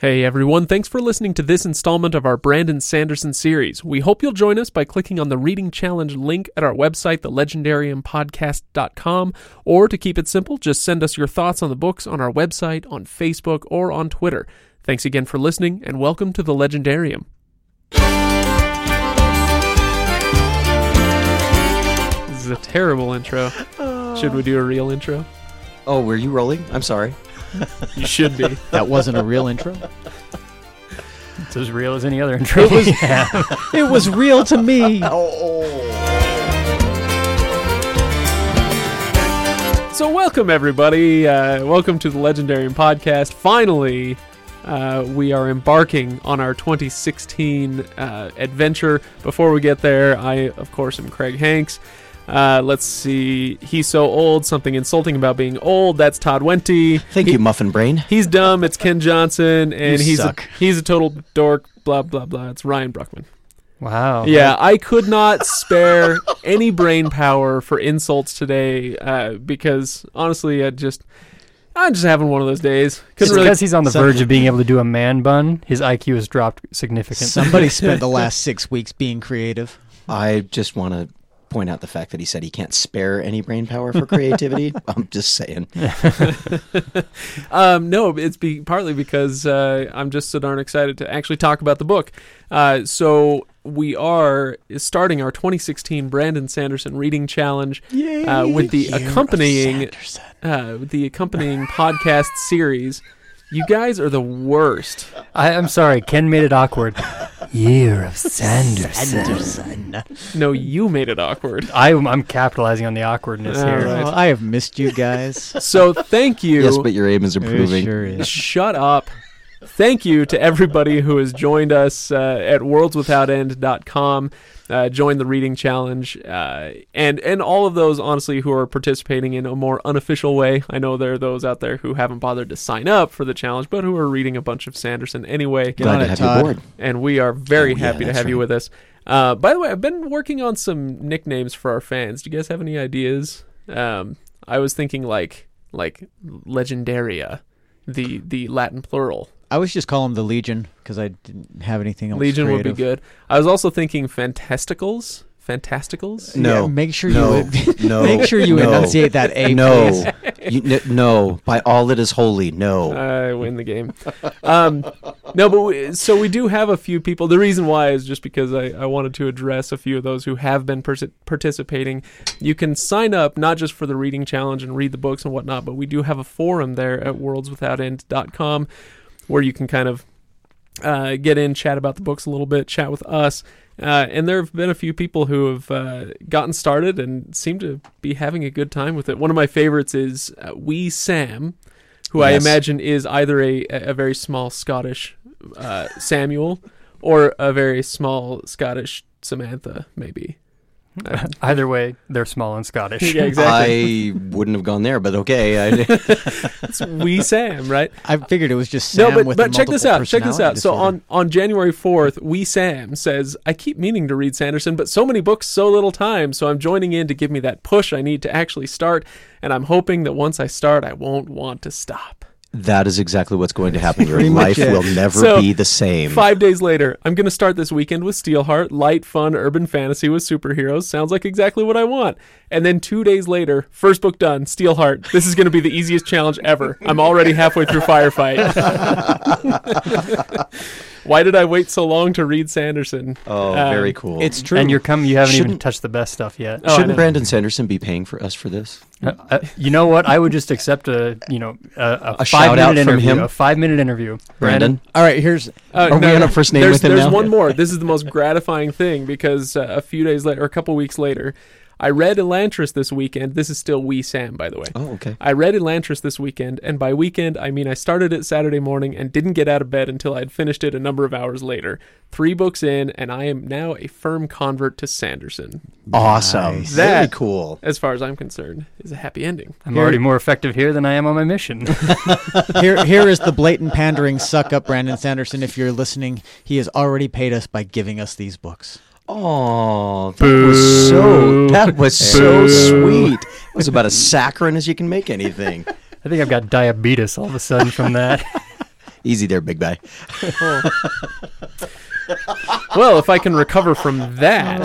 Hey everyone, thanks for listening to this installment of our Brandon Sanderson series. We hope you'll join us by clicking on the Reading Challenge link at our website, thelegendariumpodcast.com, or to keep it simple, just send us your thoughts on the books on our website, on Facebook, or on Twitter. Thanks again for listening, and welcome to the Legendarium. This is a terrible intro. Should we do a real intro? Oh, were you rolling? I'm sorry. You should be. That wasn't a real intro. It's as real as any other intro. It was- we have. It was real to me. So, welcome everybody. Uh, welcome to the Legendarium podcast. Finally, uh, we are embarking on our 2016 uh, adventure. Before we get there, I, of course, am Craig Hanks. Uh, let's see. He's so old. Something insulting about being old. That's Todd Wenty. Thank you, Muffin Brain. He's dumb. It's Ken Johnson, and You he's suck. a, he's a total dork. Blah blah blah. It's Ryan Bruckman. Wow. Yeah, I could not spare any brain power for insults today uh, because honestly, I just I'm just having one of those days. It's Couldn't really. because he's on the Some- verge of being able to do a man bun. His IQ has dropped significantly. Somebody spent the last six weeks being creative. I just want to point out the fact that he said he can't spare any brain power for creativity. I'm just saying. Um, no, it's be, partly because uh, I'm just so darn excited to actually talk about the book. Uh, so we are starting our 2016 Brandon Sanderson Reading Challenge uh, with the accompanying uh, with the accompanying podcast series. You guys are the worst. I, I'm sorry. Ken made it awkward. Year of Sanderson. Anderson. No, you made it awkward. I, I'm capitalizing on the awkwardness All here. right. I have missed you guys. So thank you. Yes, but your aim is It improving. sure is. Shut up. Thank you to everybody who has joined us uh, at worldswithoutend.com. Uh, join the reading challenge, uh, and and all of those honestly who are participating in a more unofficial way. I know there are those out there who haven't bothered to sign up for the challenge, but who are reading a bunch of Sanderson anyway. Glad to it, have Todd. you aboard. and we are very Oh, yeah, happy to that's have you with us. Uh, by the way, I've been working on some nicknames for our fans. Do you guys have any ideas? Um, I was thinking like like legendaria, the the Latin plural. I was just calling him the Legion because I didn't have anything else. Legion would be good. I was also thinking fantasticals. Fantasticals. No. Yeah, make sure No. you No. make sure you No. enunciate that A. no, you, n- no. By all that is holy, no. I win the game. Um, no, but we, so we do have a few people. The reason why is just because I, I wanted to address a few of those who have been pers- participating. You can sign up not just for the reading challenge and read the books and whatnot, but we do have a forum there at worldswithoutend.com where you can kind of uh, get in, chat about the books a little bit, chat with us. Uh, and there have been a few people who have uh, gotten started and seem to be having a good time with it. One of my favorites is uh, Wee Sam, who I imagine is either a, a very small Scottish uh, Samuel or a very small Scottish Samantha, maybe. Either way, they're small and Scottish. yeah, exactly. I wouldn't have gone there, but okay. I, it's Wee Sam, right? I figured it was just Sam no, but with but a check this out. Check this personality out. So on on January fourth, Wee Sam says, "I keep meaning to read Sanderson, but so many books, so little time. So I'm joining in to give me that push I need to actually start, and I'm hoping that once I start, I won't want to stop." That is exactly what's going to happen. Your life it. will never So, be the same. Five days later, I'm going to start this weekend with Steelheart, light, fun, urban fantasy with superheroes. Sounds like exactly what I want. And then two days later, first book done, Steelheart. This is going to be the easiest challenge ever. I'm already halfway through Firefight. Why did I wait so long to read Sanderson? Oh, Um, very cool. it's true. And you're coming. You haven't even Shouldn't- touched the best stuff yet. Oh, Shouldn't Brandon Sanderson be paying for us for this? Uh, uh, you know what? I would just accept a you know a, a, A five shout out minute from interview. him? A five minute interview. Brandon? All right, here's Uh, Are we on a first name there's, with him There's now? one more. This is the most gratifying thing because uh, a few days later, or a couple weeks later, I read Elantris this weekend. This is still Wee Sam, by the way. Oh, okay. I read Elantris this weekend, and by weekend, I mean I started it Saturday morning and didn't get out of bed until I had finished it a number of hours later. Three books in, and I am now a firm convert to Sanderson. Awesome. Nice. Very cool. As far as I'm concerned, is a happy ending. I'm Here- already more effective here than I am on my mission. here here is the blatant pandering suck up Brandon Sanderson if you're listening he has already paid us by giving us these books Oh, that was so that was so sweet. It was about as saccharine as you can make anything. I think I've got diabetes all of a sudden from that. Easy there, big guy. well, if I can recover from that,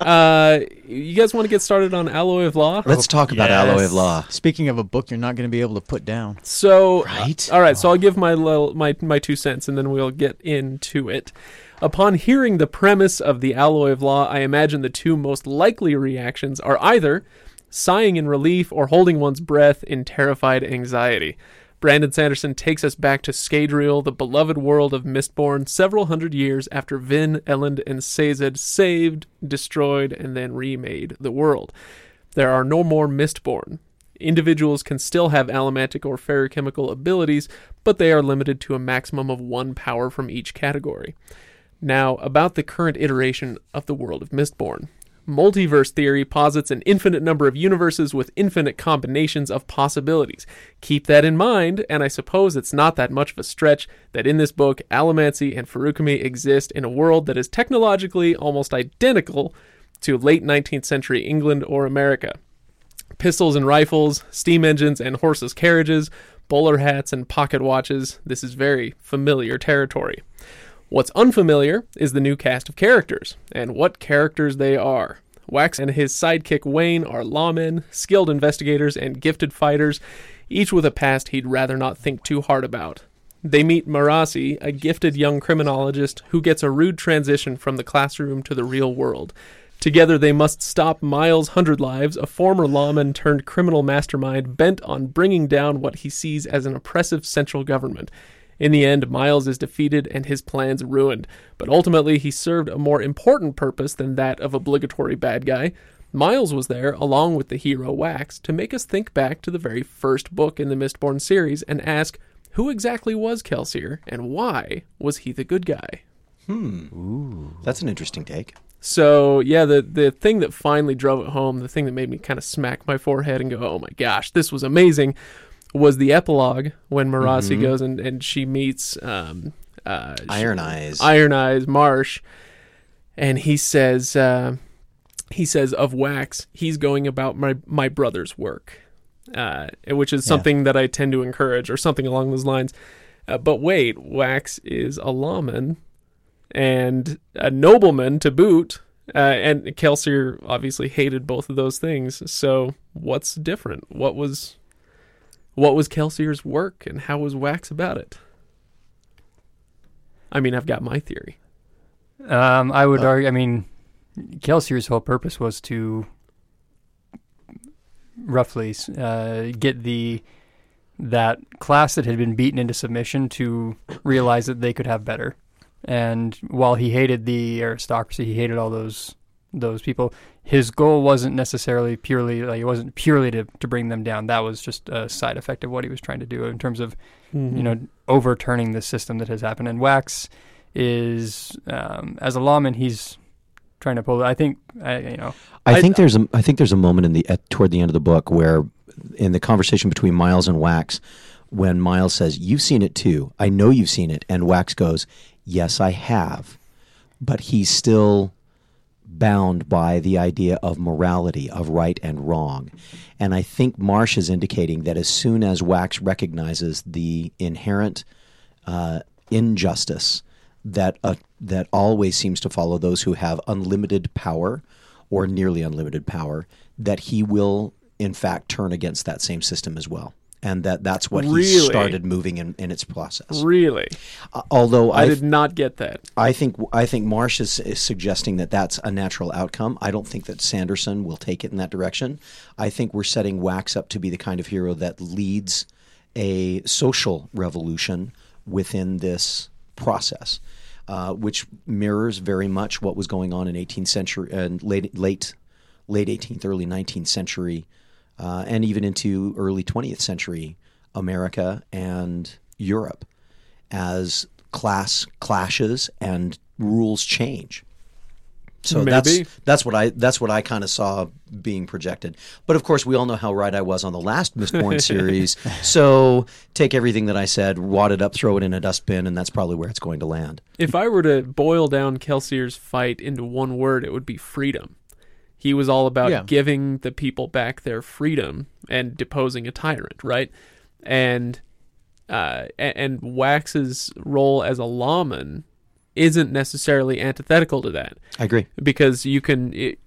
uh, you guys want to get started on Alloy of Law? Let's talk about yes. Alloy of Law. Speaking of a book you're not going to be able to put down. So, Right? all right. So I'll give my little, my my two cents, and then we'll get into it. Upon hearing the premise of the Alloy of Law, I imagine the two most likely reactions are either sighing in relief or holding one's breath in terrified anxiety. Brandon Sanderson takes us back to Scadrial, the beloved world of Mistborn, several hundred years after Vin, Elend, and Sazed saved, destroyed, and then remade the world. There are no more Mistborn. Individuals can still have allomantic or feruchemical abilities, but they are limited to a maximum of one power from each category. Now, about the current iteration of the world of Mistborn. Multiverse theory posits an infinite number of universes with infinite combinations of possibilities. Keep that in mind, and I suppose it's not that much of a stretch that in this book, Allomancy and Feruchemy exist in a world that is technologically almost identical to late 19th century England or America pistols and rifles, steam engines and horses' carriages, bowler hats and pocket watches. This is very familiar territory. What's unfamiliar is the new cast of characters, and what characters they are. Wax and his sidekick Wayne are lawmen, skilled investigators, and gifted fighters, each with a past he'd rather not think too hard about. They meet Marasi, a gifted young criminologist who gets a rude transition from the classroom to the real world. Together, they must stop Miles Hundredlives, a former lawman turned criminal mastermind bent on bringing down what he sees as an oppressive central government. In the end, Miles is defeated and his plans ruined, but ultimately he served a more important purpose than that of obligatory bad guy. Miles was there, along with the hero Wax, to make us think back to the very first book in the Mistborn series and ask, who exactly was Kelsier, and why was he the good guy? Hmm. Ooh. That's an interesting take. So yeah, the the thing that finally drove it home, the thing that made me kind of smack my forehead and go, "Oh my gosh, this was amazing," was the epilogue when Marasi goes and, and she meets um, uh, Iron Eyes. Iron Eyes Marsh, and he says uh, he says of Wax, he's going about my my brother's work, uh, which is Yeah. something that I tend to encourage, or something along those lines. Uh, but wait, Wax is a lawman and a nobleman to boot. Uh, and Kelsier obviously hated both of those things. So what's different? What was what was Kelsier's work, and how was Wax about it? I mean, I've got my theory. Um, I would argue. I mean, Kelsier's whole purpose was to roughly uh, get the that class that had been beaten into submission to realize that they could have better. And while he hated the aristocracy, he hated all those those people. His goal wasn't necessarily purely like it wasn't purely to to bring them down. That was just a side effect of what he was trying to do in terms of Mm-hmm. you know, overturning the system that has happened. And Wax is, um, as a lawman, he's trying to pull. I think, I, you know, I I- think there's a I think there's a moment in the at, toward the end of the book where in the conversation between Miles and Wax when Miles says you've seen it too I know you've seen it and Wax goes yes I have but he's still bound by the idea of morality of right and wrong. And I think Marsh is indicating that as soon as Wax recognizes the inherent uh, injustice that uh, that always seems to follow those who have unlimited power or nearly unlimited power that he will in fact turn against that same system as well and that that's what he started moving in, in its process Really, Uh, although I I, did not get that. I think I think Marsh is, is suggesting that that's a natural outcome. I don't think that Sanderson will take it in that direction. I think we're setting Wax up to be the kind of hero that leads a social revolution within this process, uh, which mirrors very much what was going on in 18th century and late late late 18th, early 19th century, uh, and even into early 20th century America and Europe as class clashes and rules change. So Maybe. that's that's what I that's what I kind of saw being projected. But of course, we all know how right I was on the last Mistborn series. So take everything that I said, wad it up, throw it in a dustbin, and that's probably where it's going to land. If I were to boil down Kelsier's fight into one word, it would be freedom. He was all about Yeah. giving the people back their freedom and deposing a tyrant, right? And uh, and Wax's role as a lawman isn't necessarily antithetical to that I agree. because you can it,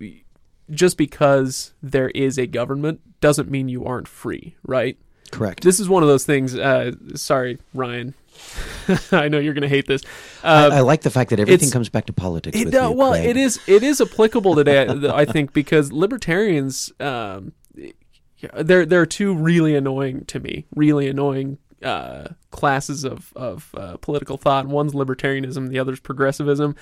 just because there is a government doesn't mean you aren't free, right? Correct. This is one of those things. Uh, sorry, Ryan. I know you're going to hate this. I, Uh, I like the fact that everything comes back to politics. it, with uh, you, well, Craig. it is it is applicable today, I think, because libertarians, um, there there are two really annoying to me, really annoying uh, classes of of uh, political thought. One's libertarianism, the other's progressivism.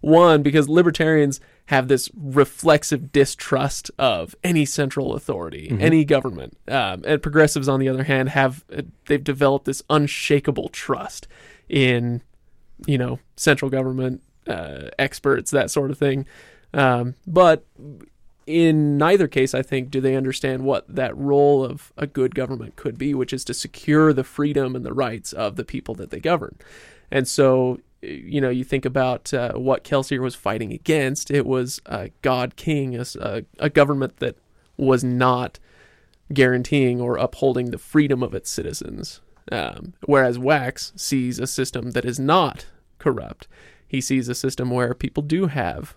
One because libertarians have this reflexive distrust of any central authority, any government, um, and progressives, on the other hand, have uh, they've developed this unshakable trust in you know, central government uh, experts, that sort of thing. Um, but in neither case, I think, do they understand what that role of a good government could be, which is to secure the freedom and the rights of the people that they govern. And so, you know, you think about uh, what Kelsier was fighting against. It was a God King, a, a, a government that was not guaranteeing or upholding the freedom of its citizens. Um, whereas Wax sees a system that is not corrupt. He sees a system where people do have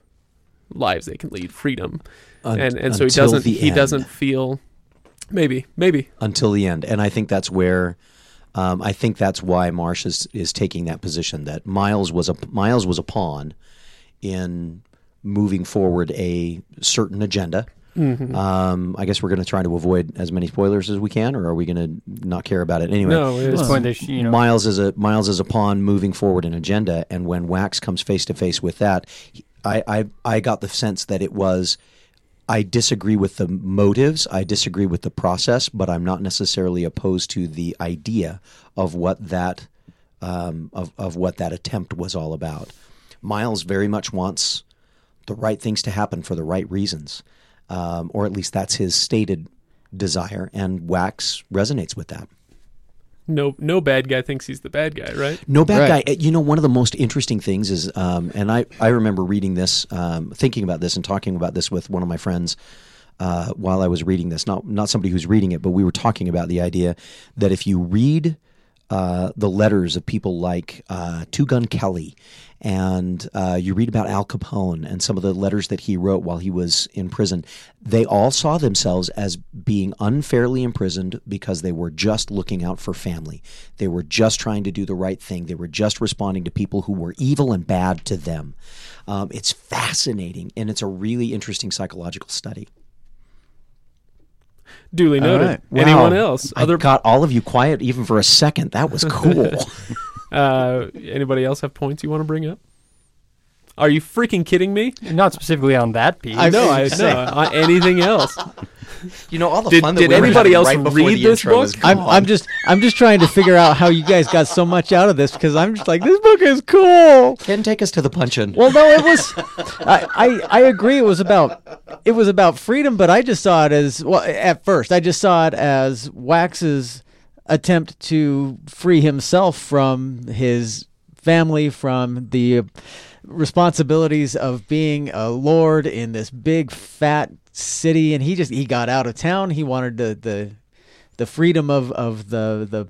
lives they can lead, freedom, Un- and and so he doesn't he doesn't feel maybe maybe until the end. And I think that's where um, I think that's why Marsh is, is taking that position that Miles was a Miles was a pawn in moving forward a certain agenda. Mm-hmm. Um, I guess we're going to try to avoid as many spoilers as we can, or are we going to not care about it anyway? no At this point, sh- you know Miles is a Miles is a pawn moving forward an agenda, and when Wax comes face to face with that, I, I I got the sense that it was. I disagree with the motives. I disagree with the process, but I'm not necessarily opposed to the idea of what that um, of of what that attempt was all about. Miles very much wants the right things to happen for the right reasons, um, or at least that's his stated desire, and Wax resonates with that. No no bad guy thinks he's the bad guy, right? No bad Right. guy. You know, one of the most interesting things is, um, and I, I remember reading this, um, thinking about this, and talking about this with one of my friends uh, while I was reading this. Not not somebody who's reading it, but we were talking about the idea that if you read uh, the letters of people like uh, Two Gun Kelly, and uh, you read about Al Capone and some of the letters that he wrote while he was in prison, they all saw themselves as being unfairly imprisoned because they were just looking out for family. They were just trying to do the right thing. They were just responding to people who were evil and bad to them. Um, it's fascinating, and it's a really interesting psychological study. Duly noted. right. Anyone Wow. else? I Other got all of you quiet even for a second. That was cool. uh, anybody else have points you want to bring up? Are you freaking kidding me? not specifically on that piece. I No, was I gonna no. Uh, anything else? You know, all the Did- fun that did we anybody having else right read this book? is I'm. I'm just I'm just trying to figure out how you guys got so much out of this because I'm just like this book is cool. Ken, take us to the punch-in. Well, no, it was. I, I I agree. It was about it was about freedom, but I just saw it as well. At first, I just saw it as Wax's attempt to free himself from his family, from the responsibilities of being a lord in this big fat city, and he just he got out of town. He wanted the the the freedom of of the the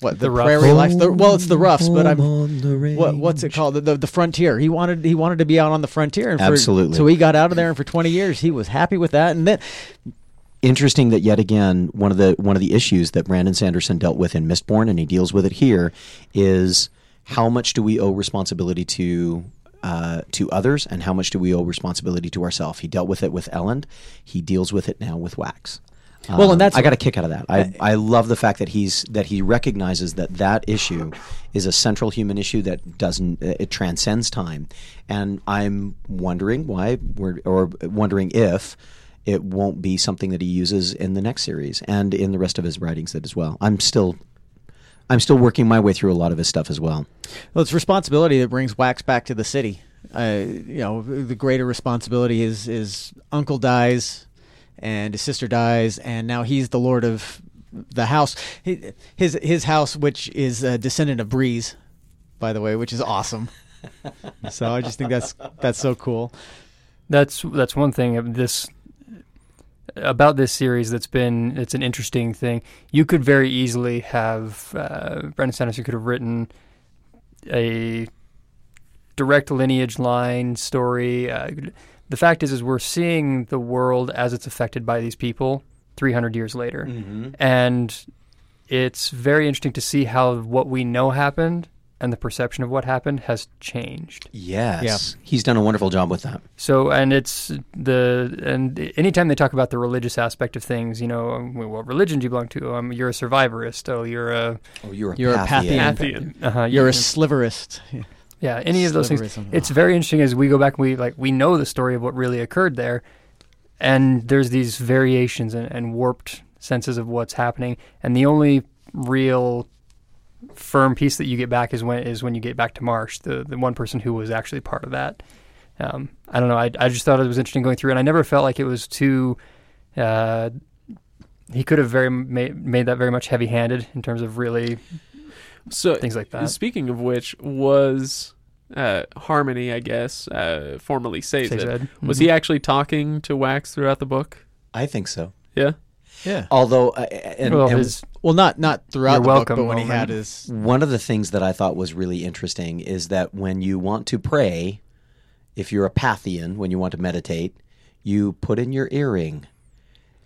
what the, The rough. prairie life. The, well, it's the roughs, but I'm what what's it called the, the the frontier he wanted he wanted to be out on the frontier and for, Absolutely. so he got out of there and for 20 years he was happy with that and then interesting that yet again one of the one of the issues that Brandon Sanderson dealt with in Mistborn and he deals with it here is how much do we owe responsibility to uh, to others and how much do we owe responsibility to ourselves? He dealt with it with Elend. He deals with it now with Wax. Well, and Um, that's- I got a kick out of that. I, I love the fact that he's that he recognizes that that issue is a central human issue that doesn't it transcends time, and I'm wondering why we're or wondering if it won't be something that he uses in the next series and in the rest of his writings that as well. I'm still I'm still working my way through a lot of his stuff as well. well it's responsibility that brings wax back to the city uh, you know the greater responsibility is his uncle dies and his sister dies and now he's the lord of the house his his house which is a descendant of breeze by the way which is awesome so i just think that's that's so cool That's that's one thing. of This about this series that's been it's an interesting thing. You could very easily have uh, Brandon Sanderson could have written a direct lineage line story. Uh, the fact is, is we're seeing the world as it's affected by these people 300 years later, Mm-hmm. and it's very interesting to see how what we know happened and the perception of what happened has changed. Yes, he's done a wonderful job with that. So, and it's the and anytime they talk about the religious aspect of things, you know, um, what religion do you belong to? Um, you're a survivorist. Oh, you're a Oh, you're a You're a Pathian. Pathian. uh-huh, You're a sliverist. yeah, any of those things. Sliverism. It's very interesting as we go back and we like we know the story of what really occurred there, and there's these variations and, and warped senses of what's happening, and the only real firm piece that you get back is when is when you get back to Marsh, the the one person who was actually part of that. Um, I don't know. I I just thought it was interesting going through, and I never felt like it was too. Uh, he could have very made, made that very much heavy-handed in terms of really So things like that. Speaking of which, was uh, Harmony, I guess, uh, formerly Sazed, Say Zed. was he actually talking to Wax throughout the book? I think so. Yeah. Yeah. Although, uh, and, well, and his Well, not not throughout You're the book, welcome but when he had his one of the things that I thought was really interesting is that when you want to pray, if you're a Pathian, when you want to meditate, you put in your earring,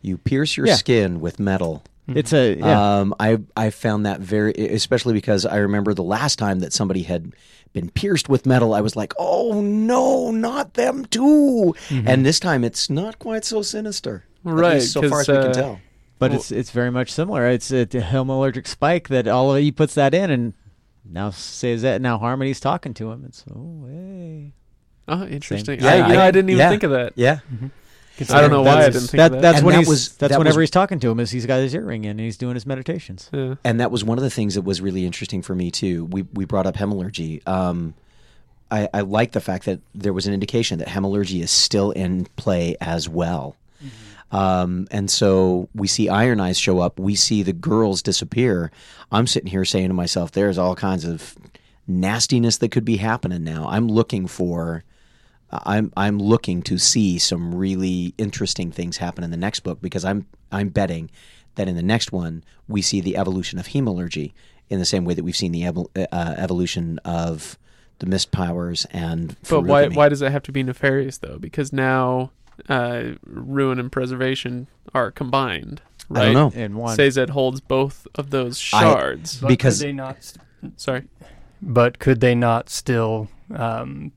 you pierce your Yeah. skin with metal. it's a yeah. Um, I I found that very, especially because I remember the last time that somebody had been pierced with metal, I was like, oh no, not them too. And this time, it's not quite so sinister, At Right, least so far as 'cause, we can uh, tell. But it's it's very much similar. It's a allergic spike that all of he puts that in, and now says that now Harmony's talking to him. It's oh hey. Oh, interesting. Yeah, I, you know, I- I didn't even yeah. think of that. Yeah, I don't know why I That's- didn't think that, that. That's And when that he's was- that's that whenever was- he's talking to him is he's got his earring in and he's doing his meditations. Yeah. and that was one of the things that was really interesting for me too. We we brought up hemalurgy. Um, I, I like the fact that there was an indication that hemalurgy is still in play as well. Um, and so we see Iron Eyes show up. We see the girls disappear. I'm sitting here saying to myself, "There's all kinds of nastiness that could be happening now." I'm looking for. I'm I'm looking to see some really interesting things happen in the next book because I'm I'm betting that in the next one we see the evolution of hemalurgy in the same way that we've seen the evol- uh, evolution of the mist powers and But why why does it have to be nefarious though? Because now uh, ruin and preservation are combined, Right? I right? don't know. In one, Sazed holds both of those shards. But Because- they not? st- Sorry. But could they not still? Um,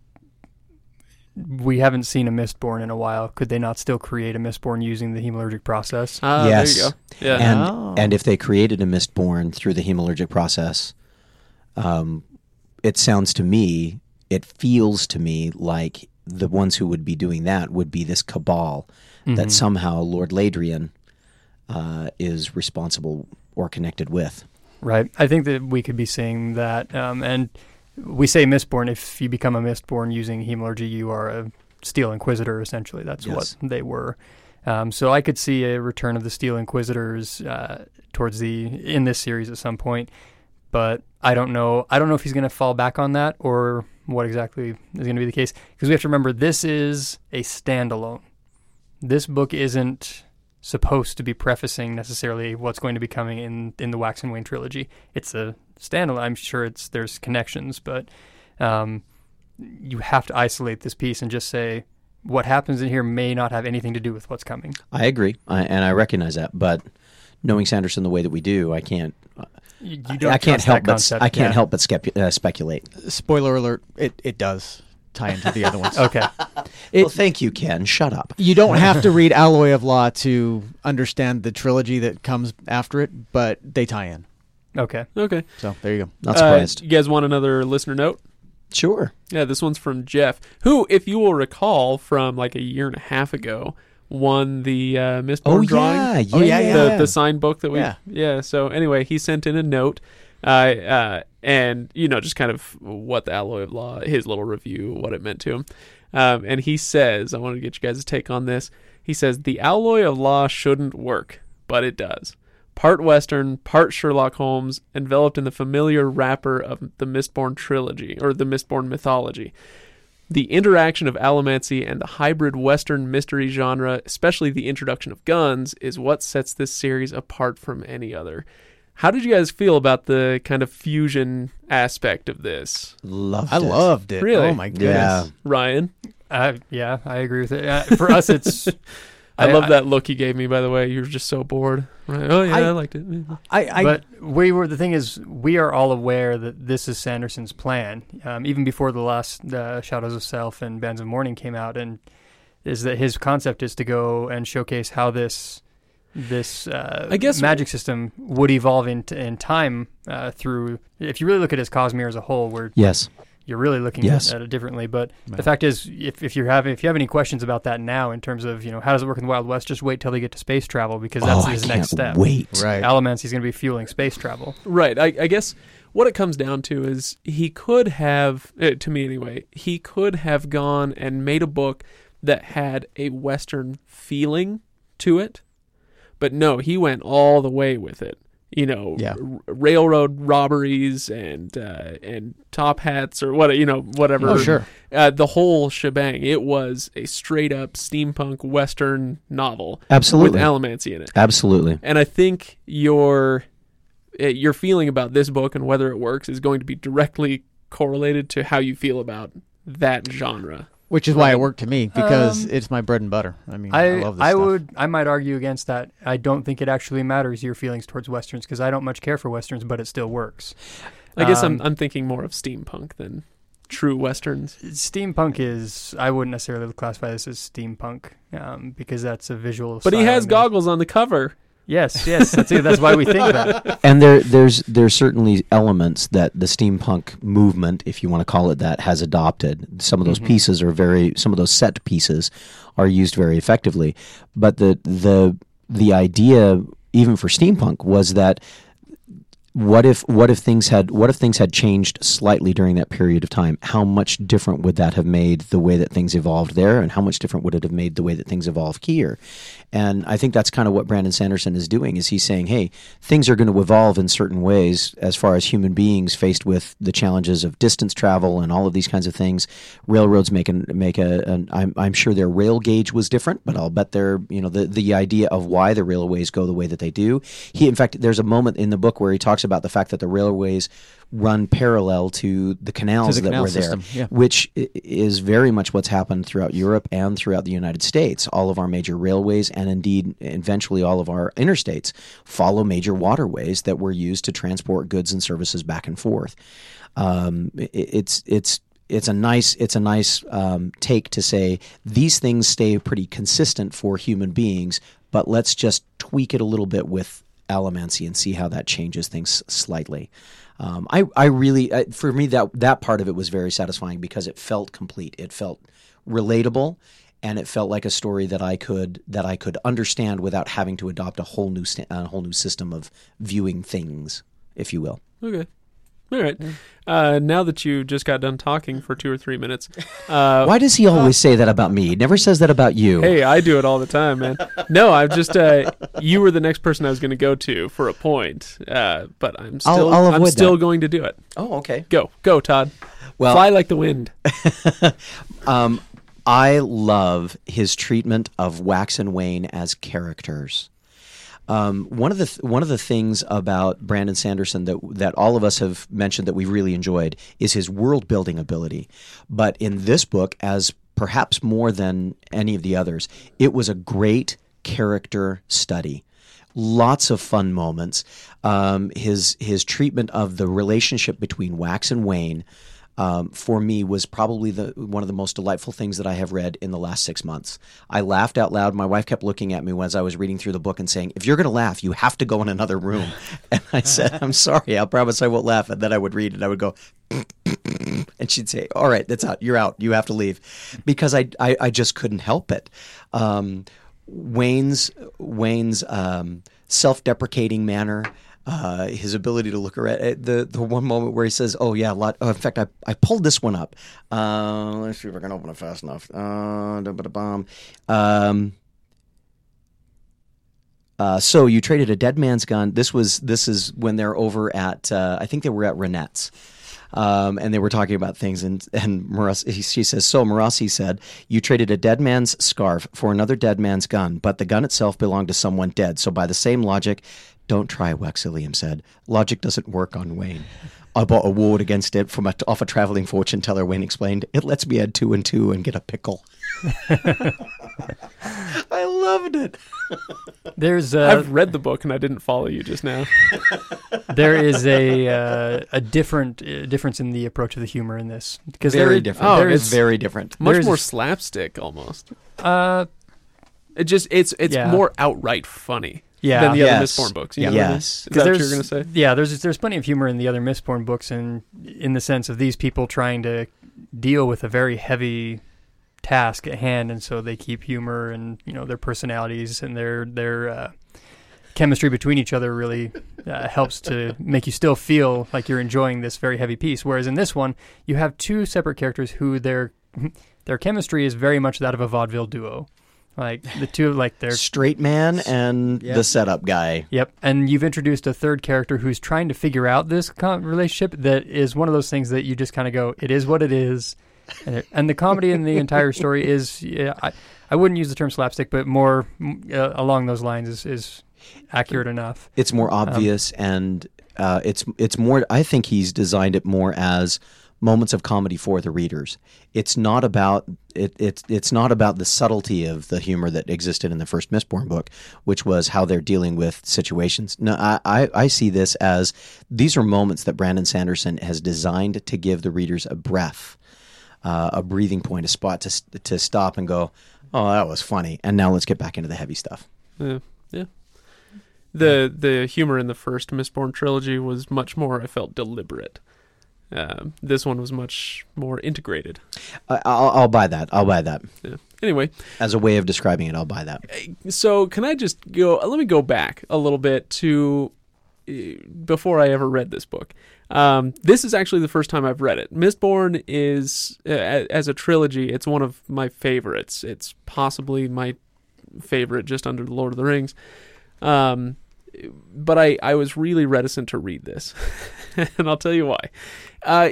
we haven't seen a Mistborn in a while. Could they not still create a Mistborn using the hemalurgic process? Ah, Yes. there you go. Yeah. and Oh. and if they created a mistborn through the hemalurgic process, um, it sounds to me, it feels to me like the ones who would be doing that would be this cabal that Mhm. somehow Lord Ladrian uh, is responsible or connected with. Right. I think that we could be seeing that. Um, and we say Mistborn. If you become a Mistborn using hemalurgy, you are a Steel Inquisitor. Essentially, that's Yes. what they were. Um, so I could see a return of the Steel Inquisitors uh, towards the in this series at some point. But I don't know. I don't know if he's going to fall back on that or what exactly is going to be the case. Because we have to remember this is a standalone. This book isn't supposed to be prefacing necessarily what's going to be coming in in the Wax and Wayne trilogy. It's a standalone. I'm sure it's there's connections, but um, you have to isolate this piece and just say what happens in here may not have anything to do with what's coming. I agree, I, and I recognize that, but knowing Sanderson the way that we do, I can't. You, you don't I can't help but concept. I can't Yeah. help but skepu- uh, speculate. spoiler alert, it it does tie into the other ones. Okay. It- well, thank you, Ken. Shut up. You don't have to read Alloy of Law to understand the trilogy that comes after it, but they tie in. Okay. Okay. So there you go. Not Uh, surprised. you guys want another listener note? sure. Yeah, this one's from Jeff, who, if you will recall, from like a year and a half ago, won the uh, Mistborn Oh drawing. yeah, yeah, Oh, yeah, yeah. the yeah. the signed book that we Yeah. yeah. So anyway, he sent in a note, uh, uh, and you know just kind of what the alloy of law, his little review, what it meant to him, um, and he says, I want to get you guys' take on this. He says the alloy of law shouldn't work, but it does. Part Western, part Sherlock Holmes, enveloped in the familiar wrapper of the Mistborn trilogy or the Mistborn mythology. The interaction of allomancy and the hybrid Western mystery genre, especially the introduction of guns, is what sets this series apart from any other. How did you guys feel about the kind of fusion aspect of this? Loved I it. loved it. Really? Oh my goodness. Yeah. Ryan? Uh, yeah, I agree with it. Uh, for us, it's I, I- love I- that look you gave me, by the way. You were just so bored. Right? Oh, yeah, I, I- liked it. I, I but we were the thing is we are all aware that this is Sanderson's plan, um, even before the last uh, Shadows of Self and Bands of Mourning came out, and is that his concept is to go and showcase how this this uh, I guess- magic system would evolve in in time uh, through. If you really look at his Cosmere as a whole, where Yes. You're really looking Yes. at, at it differently. But Right. the fact is, if, if you have if you have any questions about that now, in terms of you know how does it work in the Wild West, just wait till they get to space travel because that's oh, his I can't next step. wait. right. Allomancy's going to be fueling space travel. Right. I, I guess what it comes down to is he could have, uh, to me anyway, he could have gone and made a book that had a Western feeling to it. But no, he went all the way with it. You know, Yeah. r- railroad robberies and uh, and top hats or what you know whatever. Oh, sure. Uh, the whole shebang. It was a straight up steampunk Western novel absolutely with. Allomancy in it. Absolutely. And I think your uh, your feeling about this book and whether it works is going to be directly correlated to how you feel about that genre. Which is why it worked to me because Um, it's my bread and butter. I mean, I, I love this I stuff. would I might argue against that. I don't think it actually matters your feelings towards westerns because I don't much care for westerns, but it still works. I guess Um, I'm I'm thinking more of steampunk than true westerns. Steampunk is I wouldn't necessarily classify this as steampunk um, because that's a visual. But he has and there's- goggles on the cover. Yes, yes, that's it. That's why we think that. and there there's there's certainly elements that the steampunk movement, if you want to call it that, has adopted. Some of those Mhm. pieces are very some of those set pieces are used very effectively. But the the the idea even for steampunk was that what if what if things had what if things had changed slightly during that period of time? How much different would that have made the way that things evolved there, and how much different would it have made the way that things evolve here? And I think that's kind of what Brandon Sanderson is doing. Is he's saying, hey, things are going to evolve in certain ways as far as human beings faced with the challenges of distance travel and all of these kinds of things. Railroads make an, make a. An, I'm I'm sure their rail gauge was different, but I'll bet their you know the the idea of why the railways go the way that they do. He in fact there's a moment in the book where he talks about the fact that the railways run parallel to the canals To the that canal were there, yeah. which is very much what's happened throughout Europe and throughout the United States. All of our major railways and indeed eventually all of our interstates follow major waterways that were used to transport goods and services back and forth. Um, it's it's it's a nice it's a nice um, take to say these things stay pretty consistent for human beings, but let's just tweak it a little bit with allomancy and see how that changes things slightly. Um, I I really uh, for me that that part of it was very satisfying because it felt complete. It felt relatable, and it felt like a story that I could that I could understand without having to adopt a whole new sta- a whole new system of viewing things, if you will. Okay. All right. Uh, now that you just got done talking for two or three minutes, uh, Why does he always say that about me? He never says that about you. Hey, I do it all the time, man. No, I'm just uh, you were the next person I was going to go to for a point, uh, but I'm I'll- still I'll I'm still that. going to do it. Oh, okay. Go, go, Todd. Well, Fly like the wind. Um, I love his treatment of Wax and Wayne as characters. Um, one of the th- one of the things about Brandon Sanderson that that all of us have mentioned that we really enjoyed is his world building ability. But in this book, as perhaps more than any of the others, it was a great character study. Lots of fun moments. Um, his his treatment of the relationship between Wax and Wayne um, for me was probably the one of the most delightful things that I have read in the last six months. I laughed out loud. My wife kept looking at me as I was reading through the book and saying, "If you're going to laugh, you have to go in another room." And I said, "I'm sorry. I promise I won't laugh." And then I would read and I would go, and she'd say, "All right, that's out. You're out. You have to leave," because I I, I just couldn't help it. Um, Wayne's Wayne's um, self-deprecating manner, uh, his ability to look around. uh, The the one moment where he says, "Oh yeah, a lot." Oh, in fact, I, I pulled this one up. Uh, let's see if I can open it fast enough. Uh, bum. Um, uh, so you traded a dead man's gun. This was this is when they're over at uh, I think they were at Ranette's. Um, and they were talking about things, and and Marasi, she says, "So Marasi said you traded a dead man's scarf for another dead man's gun, but the gun itself belonged to someone dead. So by the same logic, don't try." Waxillium said, "Logic doesn't work on Wayne." I bought a ward against it from a, off a traveling fortune teller. Wayne explained, "It lets me add two and two and get a pickle." I loved it. There's uh, I've read the book and I didn't follow you just now. there is a uh, a different uh, difference in the approach of the humor in this because Very there, different. Oh, there it's is very different. Much There's- more slapstick almost. uh, It just it's it's Yeah. more outright funny yeah than the other Yes. Mistborn books. You know Yes. what I mean? Is 'Cause that what you're gonna say? Yeah, there's there's plenty of humor in the other Mistborn books, and in the sense of these people trying to deal with a very heavy task at hand, and so they keep humor and you know their personalities and their their uh, chemistry between each other really uh, helps to make you still feel like you're enjoying this very heavy piece. Whereas in this one, you have two separate characters who their their chemistry is very much that of a vaudeville duo. Like the two, of like they're Straight man and Yeah. the setup guy. Yep, and you've introduced a third character who's trying to figure out this con- relationship. That is one of those things that you just kind of go, "It is what it is," and, it, and the comedy in the entire story is, yeah, I, I wouldn't use the term slapstick, but more uh, along those lines is, is accurate enough. It's more Um, obvious and uh, it's it's more. I think he's designed it more as moments of comedy for the readers. It's not about it. It's it's not about the subtlety of the humor that existed in the first Mistborn book, which was how they're dealing with situations. No, I, I I see this as these are moments that Brandon Sanderson has designed to give the readers a breath, uh, a breathing point, a spot to to stop and go. Oh, that was funny. And now let's get back into the heavy stuff. Yeah, yeah. The the humor in the first Mistborn trilogy was much more. I felt deliberate. Um, this one was much more integrated. I, I'll, I'll buy that. I'll buy that. Yeah. Anyway, As a way of describing it, I'll buy that. so can I just go? Let me go back a little bit to uh, before I ever read this book. Um, this is actually the first time I've read it. Mistborn is uh, as a trilogy. It's one of my favorites. It's possibly my favorite, just under the Lord of the Rings. Um, but I, I was really reticent to read this, and I'll tell you why. Uh,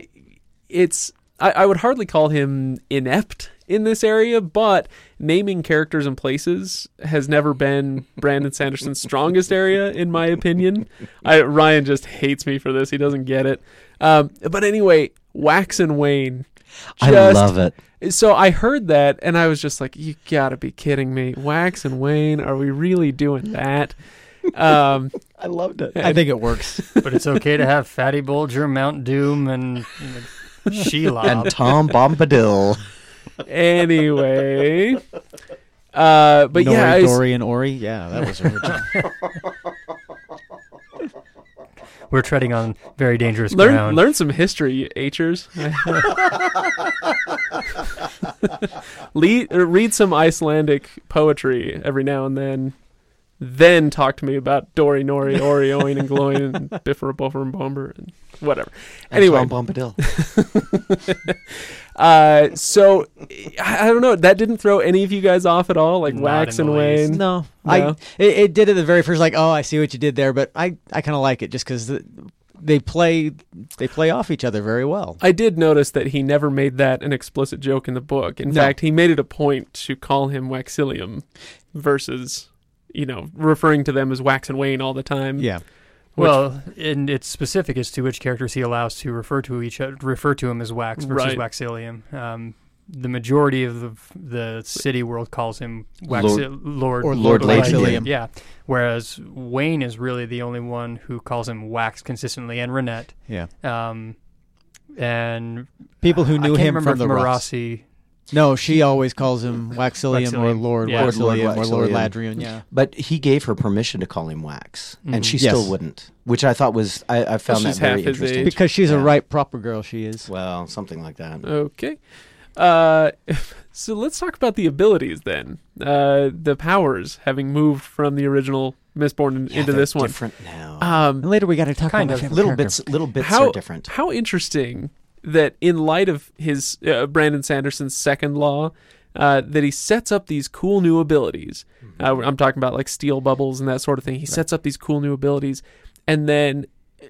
it's I, I would hardly call him inept in this area, but naming characters and places has never been Brandon Sanderson's strongest area, in my opinion. I, Ryan just hates me for this; he doesn't get it. Um, but anyway, Wax and Wayne. I love it. So I heard that, and I was just like, "You gotta be kidding me! Wax and Wayne, are we really doing that?" Um, I loved it. I think it works. But it's okay to have Fatty Bolger, Mount Doom, and you know, Shelob. And Tom Bombadil. anyway, uh, but Nori, yeah, I Dori, and Ori. Yeah, that was original. We're treading on very dangerous learn ground. learn some history, you Hers. Lead, read some Icelandic poetry every now and then. Then talk to me about Dori, Nori, Ori, Oin, and Gloin, and Bifur, Bofur, and Bombur, and whatever. And Anyway. Tom Bombadil. Uh, so I, I don't know. That didn't throw any of you guys off at all, like Not Wax and the. Wayne. no, No. I it, it did at the very first. Like, oh, I see what you did there, but I I kind of like it just because they play they play off each other very well. I did notice that he never made that an explicit joke in the book. In No. fact, he made it a point to call him Waxillium versus, you know, referring to them as Wax and Wayne all the time. Yeah, Which- well, and it's specific as to which characters he allows to refer to each other, refer to him as Wax versus Right. Waxillium. Um, the majority of the, the city world calls him Waxi- Lord Or Lord Ladrian. Yeah, whereas Wayne is really the only one who calls him Wax consistently, and Ranette. yeah. Um, and People who I knew can't him remember from the if Ross. Marasi. No, she always calls him Waxillium, or Lord Yeah. Waxillium Lord or Lord Waxillium. Ladrian. Yeah, But he gave her permission to call him Wax, Mhm. and she Yes. still wouldn't, which I thought was I, I found she's that very interesting. age. because she's a right proper girl. She is. Well, something like that. Okay. Uh, so let's talk about the abilities then. Uh, the powers having moved from the original Mistborn in- Yeah, into this one. different now. Um, And later we got to talk Kind about of. little character. bits, little bits how are different. How interesting that in light of his uh, Brandon Sanderson's second law, uh, that he sets up these cool new abilities. Uh, I'm talking about like steel bubbles and that sort of thing. He sets up these cool new abilities, and then uh,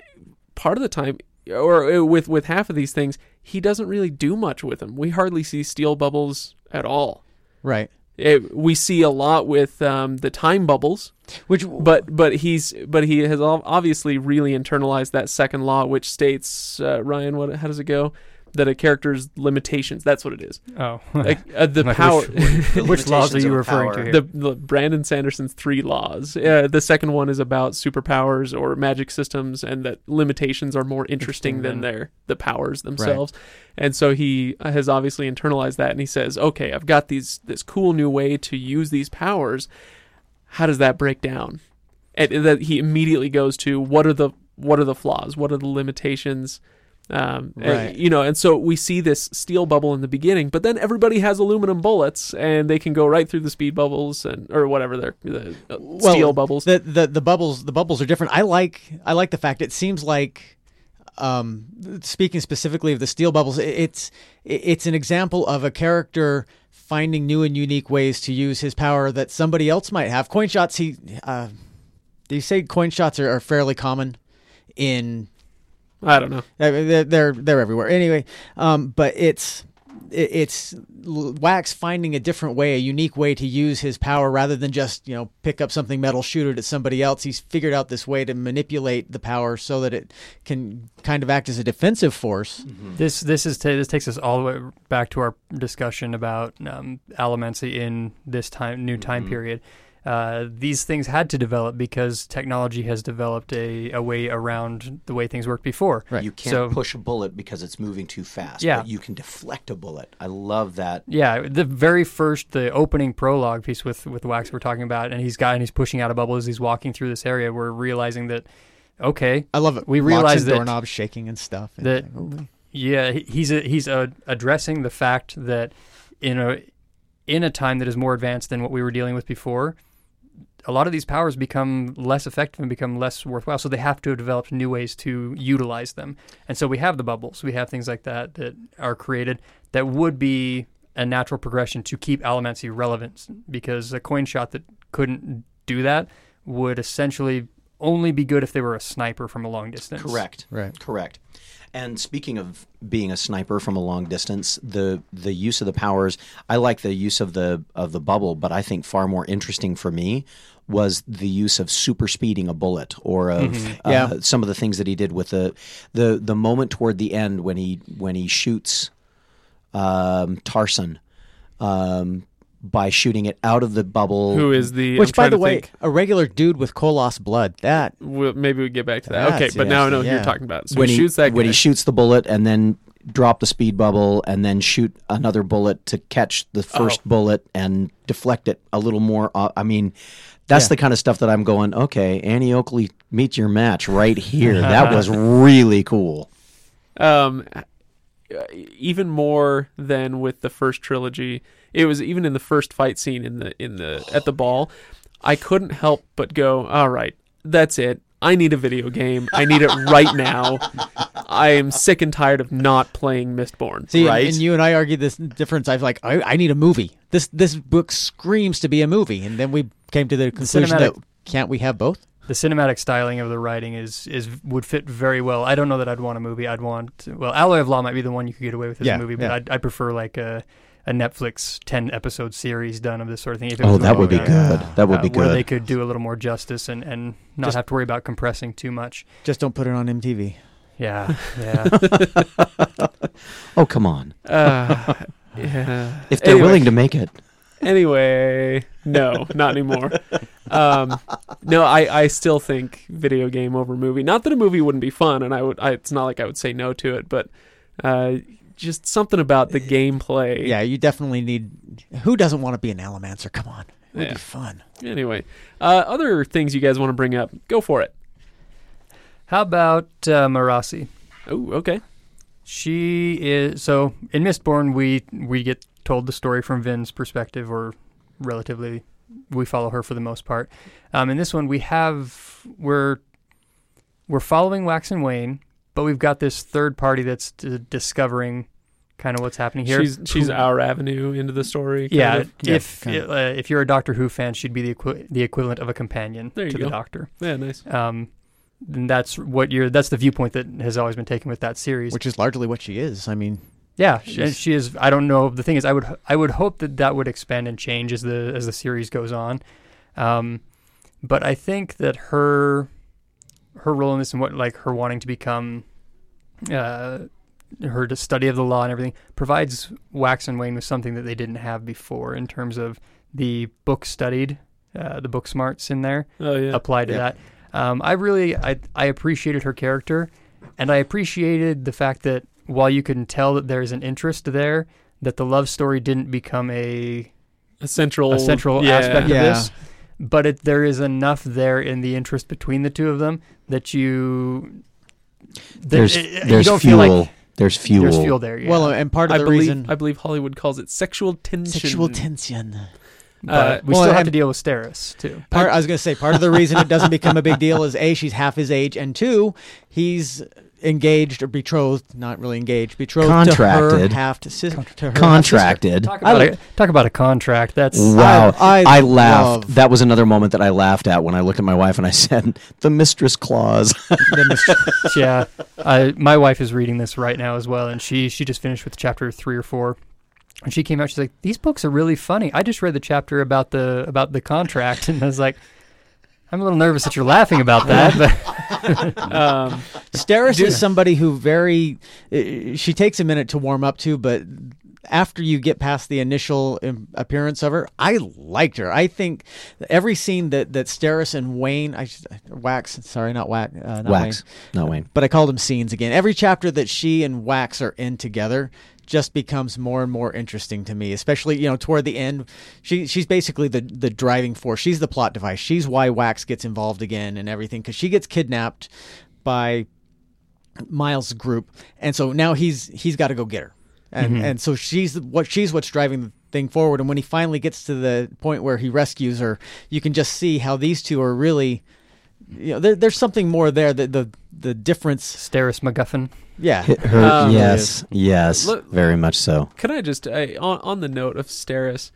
part of the time or uh, with with half of these things, he doesn't really do much with them. We hardly see steel bubbles at all. Right. It, we see a lot with um, the time bubbles, Which, but but he's but he has ob- obviously really internalized that second law, which states uh, Ryan, what how does it go? That a character's limitations. That's what it is. Oh, Like uh, the Like power. which- The Which laws are you of referring to power. here? the, the Brandon Sanderson's three laws. Uh, the second one is about superpowers or magic systems, and that limitations are more interesting Interesting than than- their the powers themselves. And so he has obviously internalized that, and he says, "Okay, I've got these this cool new way to use these powers. How does that break down?" And that he immediately goes to what are the what are the flaws? What are the limitations? Um, and, Right. you know, and so we see this steel bubble in the beginning, but then everybody has aluminum bullets, and they can go right through the speed bubbles and or whatever they're the uh, Well, steel bubbles. the, the the bubbles the bubbles are different. I like I like the fact it seems like um, speaking specifically of the steel bubbles, it- it's it's an example of a character finding new and unique ways to use his power that somebody else might have. Coin shots, he uh, do you say coin shots are, are fairly common in I don't know. They're they're, they're everywhere. Anyway, um, but it's it's Wax finding a different way, a unique way to use his power rather than just you know pick up something metal, shoot it at somebody else. He's figured out this way to manipulate the power so that it can kind of act as a defensive force. This this is ta this takes us all the way back to our discussion about um, allomancy in this time new time Mhm. period. Uh, these things had to develop because technology has developed a, a way around the way things worked before. Right. You can't So- push a bullet because it's moving too fast. Yeah. But you can deflect a bullet. I love that. Yeah, the very first, the opening prologue piece with with Wax we're talking about, and he's got and he's pushing out a bubble as he's walking through this area. We're realizing that, okay, I love it. We realize and that- doorknobs shaking and stuff. And that- like, Yeah, he's a, he's a, addressing the fact that in a in a time that is more advanced than what we were dealing with before, a lot of these powers become less effective and become less worthwhile. So they have to have developed new ways to utilize them. And so we have the bubbles, we have things like that that are created that would be a natural progression to keep allomancy relevant because a coin shot that couldn't do that would essentially only be good if they were a sniper from a long distance. Correct. Right. Correct. And speaking of being a sniper from a long distance, the the use of the powers, I like the use of the of the bubble, but I think far more interesting for me was the use of super speeding a bullet or of uh, Yeah. some of the things that he did with the the the moment toward the end when he when he shoots um, Tarson um, by shooting it out of the bubble. Who is the? Which, I'm by the to way, think. a regular dude with Koloss blood. That We'll, maybe we get back to that. Okay, That's- but now I know who you're talking about. So when he shoots that when guy. he shoots the bullet and then drop the speed bubble and then shoot another bullet to catch the first Oh. bullet and deflect it a little more. Uh, I mean, that's Yeah. the kind of stuff that I'm going. Okay, Annie Oakley meet your match right here. that was really cool. um, even more than with the first trilogy. It was even in the first fight scene in the in the at the ball. I couldn't help but go, "All right, that's it. I need a video game. I need it right now. I am sick and tired of not playing Mistborn." see, Right. and you and I argue this difference. I was like, I, I need a movie. This this book screams to be a movie, and then we came to the conclusion that cinematic- can't we have both? the cinematic styling of the writing is is would fit very well. I don't know that I'd want a movie. I'd want well, Alloy of Law might be the one you could get away with as Yeah, a movie, but yeah. I'd, I'd prefer like a a Netflix ten episode series done of this sort of thing. If it Oh, was that would be yeah. good. That would Uh, be good. Where they could do a little more justice and, and not Just- have to worry about compressing too much. Just don't put it on MTV. Yeah, yeah. Oh, come on. Uh, yeah. If they're Anyway. willing to make it. Anyway, no, not anymore. Um, no, I, I still think video game over movie. Not that a movie wouldn't be fun, and I would. I, it's not like I would say no to it, but uh, just something about the gameplay. Yeah, you definitely need. Who doesn't want to be an Allomancer? Come on, it would Yeah. be fun. Anyway, uh, other things you guys want to bring up? Go for it. How about uh, Marasi? Oh, okay. She is so in Mistborn. We we get told the story from Vin's perspective, or relatively, we follow her for the most part. Um, in this one, we have we're we're following Wax and Wayne, but we've got this third party that's d- discovering kind of what's happening here. She's she's Who- our avenue into the story. kind yeah. of. If kind of. uh, if you're a Doctor Who fan, she'd be the equi- the equivalent of a companion There you to go. the Doctor. yeah, nice. Um, then that's what you're. That's the viewpoint that has always been taken with that series. which is largely what she is. I mean, Yeah, She's- she is. I don't know. The thing is, I would I would hope that that would expand and change as the as the series goes on. Um, but I think that her her role in this and what like her wanting to become uh, her study of the law and everything provides Wax and Wayne with something that they didn't have before in terms of the book studied, uh, the book smarts in there Oh yeah. applied to Yeah. that. Um, I really I I appreciated her character, and I appreciated the fact that while you can tell that there's an interest there, that the love story didn't become a a central a central yeah. aspect Yeah. of this. But it, there is enough there in the interest between the two of them that you that There's it- it- there's you don't fuel. feel like there's fuel. there's fuel there. Yeah. well, and part of I the believe reason I believe Hollywood calls it sexual tension. sexual tension. but uh, we well, still have to deal with Steris too. Part, I was going to say part of the reason it doesn't become a big deal is a she's half his age, and two he's engaged or betrothed, not really engaged, betrothed Contracted. to her half to, sis- to her Contracted. Talk about, a, talk about a contract. That's Wow. I- I, I laughed. love- That was another moment that I laughed at when I looked at my wife and I said, the mistress clause. the mis- yeah, I, my wife is reading this right now as well, and she she just finished with chapter three or four, and she came out. She's like, "These books are really funny." I just read the chapter about the about the contract, and I was like, "I'm a little nervous that you're laughing about that." But Um, Steris is somebody who very uh, she takes a minute to warm up to, but after you get past the initial appearance of her, I liked her. I think every scene that that Steris and Wayne, I should, Wax, sorry, not Wax, uh, not Wax. Wayne, No, Wayne. but I called them scenes again. Every chapter that she and Wax are in together just becomes more and more interesting to me. Especially, you know, toward the end, she she's basically the the driving force. She's the plot device. She's why Wax gets involved again and everything because she gets kidnapped by Miles' group, and so now he's he's got to go get her, and and so she's what she's what's driving the thing forward. And when he finally gets to the point where he rescues her, you can just see how these two are really. You know, there, there's something more there. The the the difference, Steris MacGuffin. yeah. Her, Um, yes, yes, Look- very much so. Can I just I, on on the note of Steris,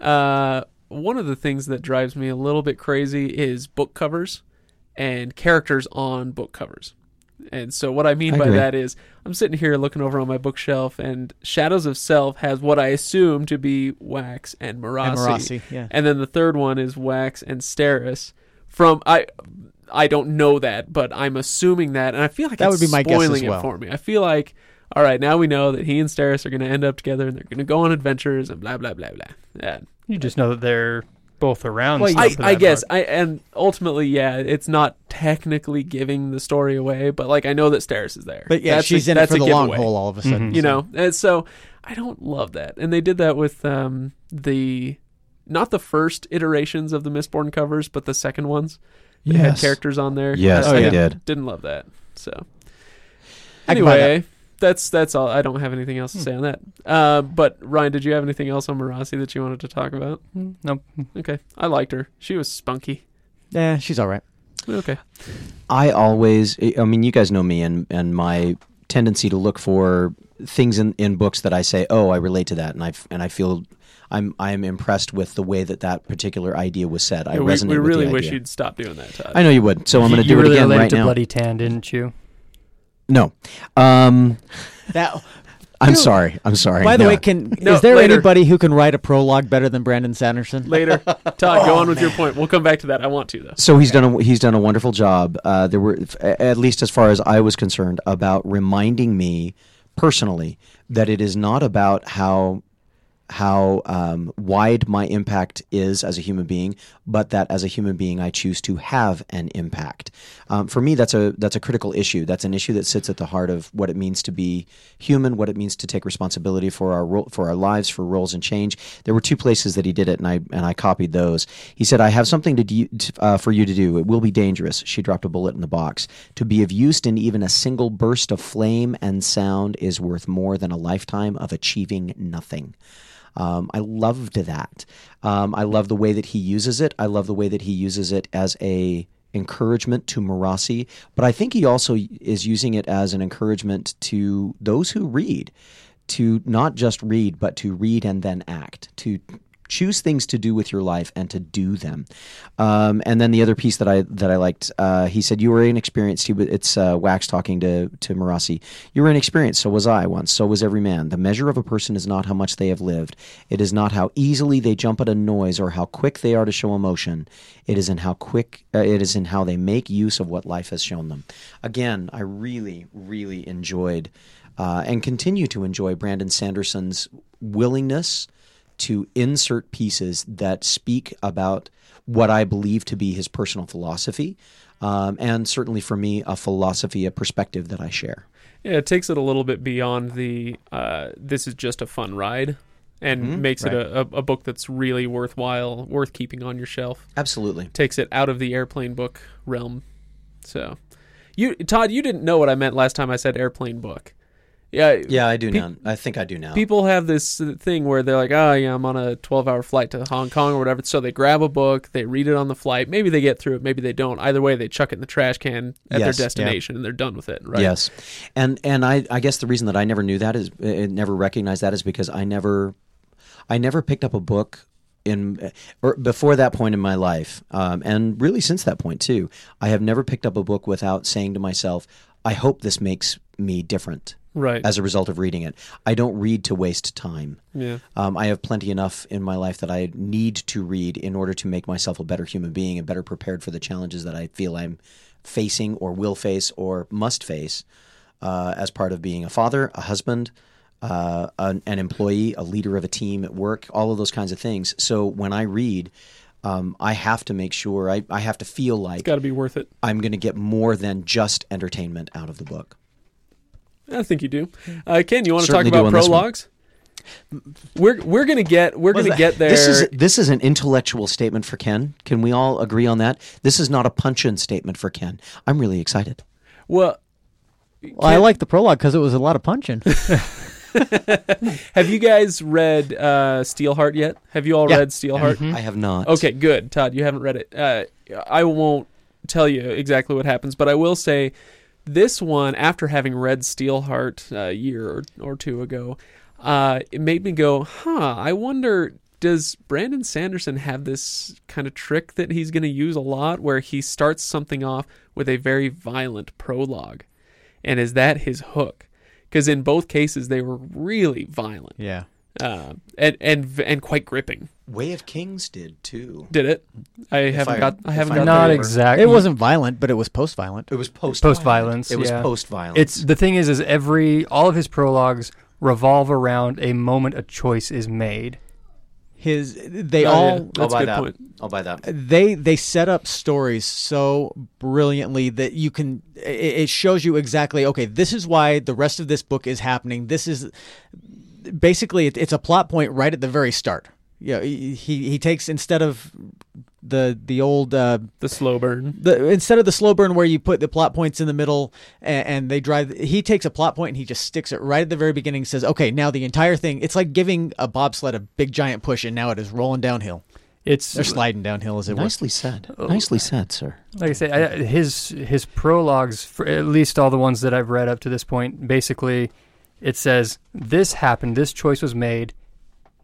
uh, one of the things that drives me a little bit crazy is book covers and characters on book covers. And so what I mean I by that is I'm sitting here looking over on my bookshelf and Shadows of Self has what I assume to be Wax and Marasi. And Marasi, yeah. And then the third one is Wax and Steris. From I I don't know that, but I'm assuming that and I feel like That it's would be my guess as spoiling well. it for me. I feel like all right, now we know that he and Steris are going to end up together and they're going to go on adventures and blah blah blah blah. Yeah. You just know that they're both around. Well, still I, I guess part. I and ultimately, yeah, it's not technically giving the story away, but like I know that Steris is there. But yeah, That's she's a, in it for a the long giveaway, haul all of a sudden. Mhm. You know, and so I don't love that, and they did that with um the not the first iterations of the Mistborn covers, but the second ones. They had characters on there. Yes, I- they I did. Didn't love that. So I can buy that. anyway, that's that's all. I don't have anything else to say on that. Uh, but Ryan, did you have anything else on Marasi that you wanted to talk about? Mm, nope. Okay, I liked her. She was spunky. Yeah, she's all right. Okay. I always, I mean, you guys know me and, and my tendency to look for things in, in books that I say, oh, I relate to that, and I f- and I feel I'm I'm impressed with the way that that particular idea was said. I Yeah, we, resonate we with really the wish idea. you'd stop doing that, Todd. I know you would, so I'm going to do really it again related right to now. Bloody Tan, didn't you? No, um, That. I'm Dude, sorry. I'm sorry. By the No. way, can No, is there later. anybody who can write a prologue better than Brandon Sanderson? Later, Todd, go on with your point. We'll come back to that. I want to though. So he's done a, he's done a wonderful job. Uh, there were, f- at least as far as I was concerned, about reminding me personally that it is not about how how um, wide my impact is as a human being, but that as a human being I choose to have an impact. Um, for me, that's a that's a critical issue. That's an issue that sits at the heart of what it means to be human, what it means to take responsibility for our ro- for our lives, for roles and change. There were two places that he did it, and I and I copied those. He said, "I have something to do, uh, for you to do. It will be dangerous." She dropped a bullet in the box. To be of use in even a single burst of flame and sound is worth more than a lifetime of achieving nothing. Um, I loved that. Um, I love the way that he uses it. I love the way that he uses it as a encouragement to Marasi, but I think he also is using it as an encouragement to those who read to not just read, but to read and then act, to choose things to do with your life and to do them. Um, and then the other piece that I that I liked, uh, he said, "You were inexperienced." He, w- it's uh, Wax talking to to Marasi. You were inexperienced. So was I once. So was every man. The measure of a person is not how much they have lived. It is not how easily they jump at a noise or how quick they are to show emotion. It is in how quick. Uh, it is in how they make use of what life has shown them. Again, I really, really enjoyed uh, and continue to enjoy Brandon Sanderson's willingness to insert pieces that speak about what I believe to be his personal philosophy, um, and certainly for me, a philosophy, a perspective that I share. Yeah, it takes it a little bit beyond the uh, this is just a fun ride and Mhm, makes right. it a, a, a book that's really worthwhile, worth keeping on your shelf. Absolutely. Takes it out of the airplane book realm. So, you Todd, you didn't know what I meant last time I said airplane book. Yeah, Yeah, I do Pe- now. I think I do now. People have this thing where they're like, "Oh, yeah, I'm on a 12-hour flight to Hong Kong or whatever." So they grab a book, they read it on the flight. Maybe they get through it, maybe they don't. Either way, they chuck it in the trash can at Yes, their yeah. destination and they're done with it. Right? Yes, and and I I guess the reason that I never knew that is uh, never recognized that is because I never I never picked up a book in or before that point in my life, um, and really since that point too. I have never picked up a book without saying to myself, "I hope this makes me different." Right. As a result of reading it, I don't read to waste time. yeah. Um, I have plenty enough in my life that I need to read in order to make myself a better human being and better prepared for the challenges that I feel I'm facing or will face or must face uh, as part of being a father, a husband, uh, an, an employee, a leader of a team at work, all of those kinds of things. So when I read, um, I have to make sure, I, I have to feel like it's Got to be worth it. I'm going to get more than just entertainment out of the book. I think you do. Uh, Ken, you want to Certainly talk about on this one. prologues? We're we're gonna get we're gonna that? get there. This is this is an intellectual statement for Ken. Can we all agree on that? This is not a punch-in statement for Ken. I'm really excited. well. Well, I like the prologue because it was a lot of punching. Have you guys read uh, Steelheart yet? Have you all Yeah. read Steelheart? I have not. Okay, good. Todd, you haven't read it. Uh, I won't tell you exactly what happens, but I will say this one, after having read Steelheart a year or, or two ago, uh, it made me go, huh, I wonder. Does Brandon Sanderson have this kind of trick that he's going to use a lot where he starts something off with a very violent prologue? And is that his hook? Because in both cases, they were really violent yeah. Uh, and, and, and quite gripping. Way of Kings did too. Did it? I haven't I- got. I haven't I got Not exactly. It wasn't violent, but it was post-violent. It was post Post-violence, It was yeah. post violence. It's the thing is, is every all of his prologues revolve around a moment a choice is made. His they Oh, all yeah. I'll That's a buy good that. point. I'll buy that. they they set up stories so brilliantly that you can it, it shows you exactly okay this is why the rest of this book is happening this is basically it, it's a plot point right at the very start yeah he he he takes instead of the the old uh, The slow burn. the instead of the slow burn where you put the plot points in the middle and, and they drive he takes a plot point and he just sticks it right at the very beginning says okay now the entire thing it's like giving a bobsled a big giant push and now it is rolling downhill It's they're sliding downhill as it were Nicely said. Nicely said, sir. like I say, I, his his prologues, for at least all the ones that I've read up to this point, basically, it says this happened, this choice was made.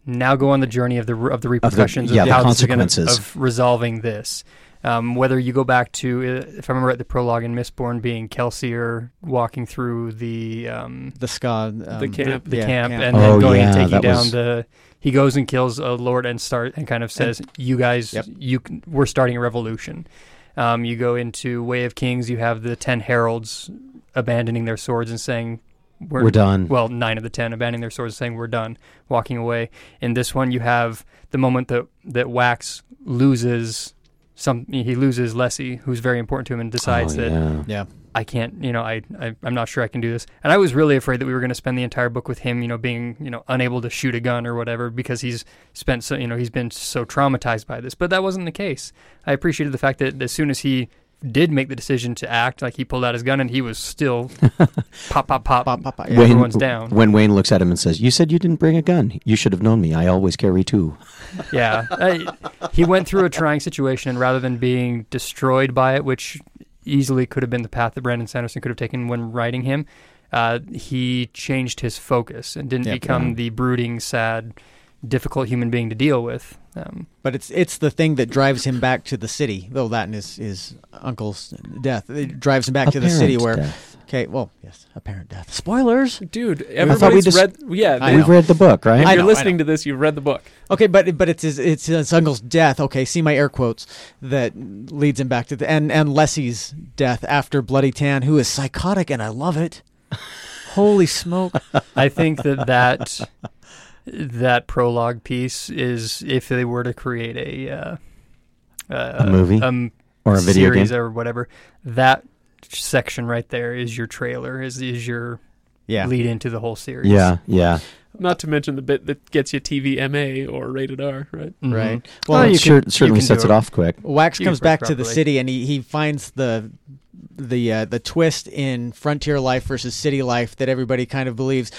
Now go on the journey of the of the repercussions yeah, of the how this is gonna- consequences. of resolving this. Um, whether you go back to, uh, if I remember right, the prologue in Mistborn being Kelsier walking through the um, the skaa um, The camp. the yeah, camp, camp. and then Oh, going and taking down was- the. He goes and kills a lord and start and kind of says, "You guys, Yep. you we're starting a revolution." Um, you go into Way of Kings. You have the ten heralds abandoning their swords and saying, "We're, We're done. Well, nine of the ten abandoning their swords, saying, "We're done," walking away. In this one, you have the moment that that Wax loses some. He loses Lessie, who's very important to him, and decides oh, that yeah. yeah I can't, you know, I, I I'm not sure I can do this. And I was really afraid that we were going to spend the entire book with him, you know, being, you know, unable to shoot a gun or whatever because he's spent so, you know, he's been so traumatized by this. But that wasn't the case. I appreciated the fact that as soon as he did make the decision to act, like he pulled out his gun and he was still pop pop pop. Pop, pop, pop, yeah. Wayne- Everyone's down. When Wayne looks at him and says, "You said you didn't bring a gun. You should have known me. I always carry two. Yeah. I, he went through a trying situation and rather than being destroyed by it, which easily could have been the path that Brandon Sanderson could have taken when writing him, uh, he changed his focus and didn't Yep. become Yeah. the brooding, sad difficult human being to deal with. Um, But it's it's the thing that drives him back to the city. Though that and his his uncle's death, it drives him back to the city where. death. Okay, well, yes, apparent death. Spoilers. Dude, thought we just, read. Yeah, we've read the book, right? I you're know, listening to this, you've read the book. Okay, but but it's his it's his uncle's death. Okay, see my air quotes that leads him back to the and and Lessie's death after Bloody Tan, who is psychotic, and I love it. Holy smoke! I think that that that prologue piece is if they were to create a uh, uh, A movie? um, or a video series game. or whatever, that section right there is your trailer, is is your Yeah, lead into the whole series. Yeah, yeah. Not to mention the bit that gets you TV MA or rated R, right? Mhm. right. Well, Well, you Sure, can- certainly you sets do it off quick. Wax You comes can put it back to the city and he, he finds the the uh, the twist in frontier life versus city life that everybody kind of believes.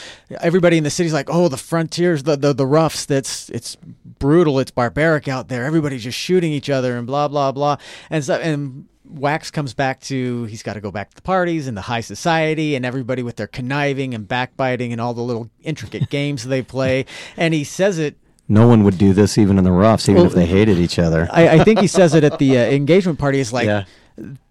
Everybody in the city's like, "Oh, the frontiers, the the, the roughs. That's it's brutal. It's barbaric out there. Everybody's just shooting each other and blah blah blah." And so and Wax comes back to he's got to go back to the parties and the high society and everybody with their conniving and backbiting and all the little intricate games they play. And he says it No one would do this even in the roughs, even Well, if they hated each other. I, I think he says it at the uh, engagement party. It's like, Yeah.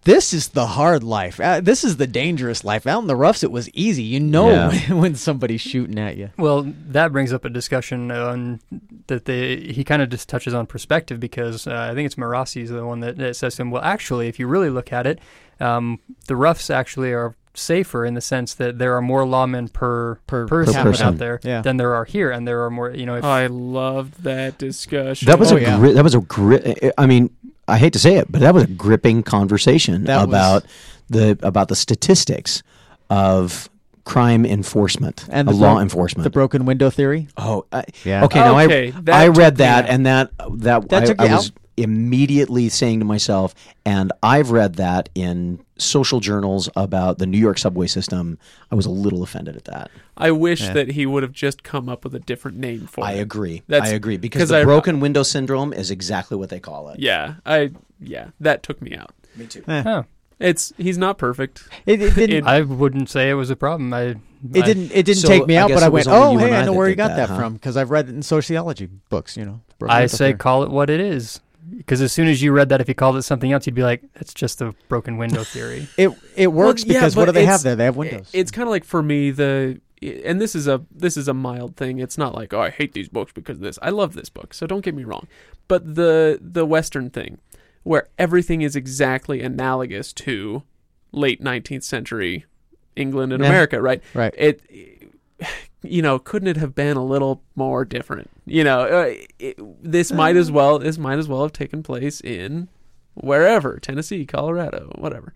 This is the hard life. Uh, this is the dangerous life. Out in the roughs, it was easy. You know Yeah. when, when somebody's shooting at you. Well, that brings up a discussion on that they he kind of just touches on perspective because uh, I think it's Marasi is the one that, that says to him, well, actually, if you really look at it, um, the roughs actually are safer in the sense that there are more lawmen per Per- person, per person. out there Yeah. than there are here, and there are more. You know, if, I loved that discussion. That was Oh, a yeah. gri- that was a gri- I mean, I hate to say it, but that was a gripping conversation That was- about the about the statistics of crime enforcement And of the law bro- enforcement. The broken window theory. oh, I, Yeah. Okay, now Okay, I I read that and that that, That I, took I you was out? Immediately saying to myself, and I've read that in social journals about the New York subway system. I was a little offended at that. I wish Yeah. that he would have just come up with a different name for I it. I agree. That's- I agree because the I- broken window syndrome is exactly what they call it. Yeah, I yeah, that took me out. Me too. oh, It's he's not perfect. It, it didn't. It- I wouldn't say it was a problem. I it I- didn't. It didn't So, take me out, guess but I went, "Oh, hey, I I know where he did got that, that, huh? from because I've read it in sociology books." You know. I say theory. call it what it is. Because as soon as you read that, if you called it something else, you'd be like, "It's just the broken window theory." it. It works Well, yeah, because what do they have there? They have windows. It's kind of like for me the and this is a this is a mild thing. It's not like oh I hate these books because of this. I love this book, so don't get me wrong. But the the Western thing, where everything is exactly analogous to late 19th century England and Yeah. America, right? right. It you know couldn't it have been a little more different? You know, uh, it, this might as well this might as well have taken place in wherever Tennessee, Colorado, whatever.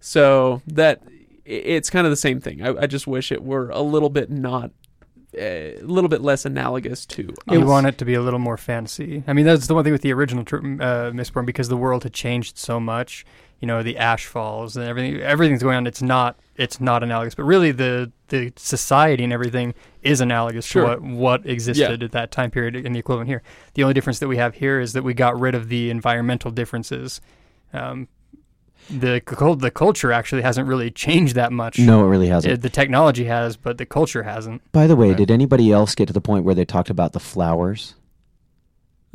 So that it's kind of the same thing. I, I just wish it were a little bit not a little bit less analogous to. you want it to be a little more fantasy. I mean, that's the one thing with the original uh, Mistborn because the world had changed so much. You know, the ash falls and everything. Everything's going on. It's not. It's not analogous, but really the the society and everything is analogous Sure. to what what existed at that time period in the equivalent here. The only difference that we have here is that we got rid of the environmental differences. Um, the the culture actually hasn't really changed that much. No, it really hasn't. Uh, the technology has, but the culture hasn't. By the way, Right. did anybody else get to the point where they talked about the flowers?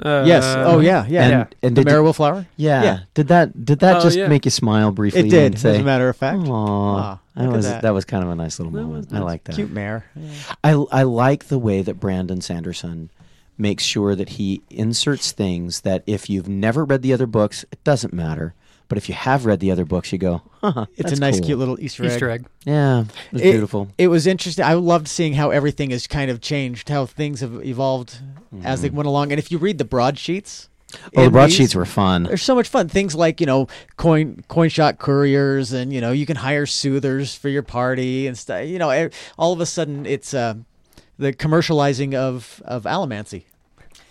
Uh, yes. Oh yeah. Yeah. and, Yeah. and the did, Maryville flower. yeah, Yeah. Did that did that Oh, just yeah. make you smile briefly? It did. and As a matter of fact. Aw, Ah, that was that. was kind of a nice little That moment. was I like that. Cute mare. I I like the way that Brandon Sanderson makes sure that he inserts things that if you've never read the other books, it doesn't matter. But if you have read the other books, you go, huh, It's a nice, cool. cute little Easter, Easter egg. egg. Yeah, it was It- beautiful. It was interesting. I loved seeing how everything has kind of changed, how things have evolved as they went along. And if you read the broadsheets, Mm-hmm. Oh, the broadsheets were fun. They're so much fun. Things like you know, coin coin shot couriers, and you know, you can hire soothers for your party and stuff. You know, all of a sudden, it's uh, the commercializing of of allomancy.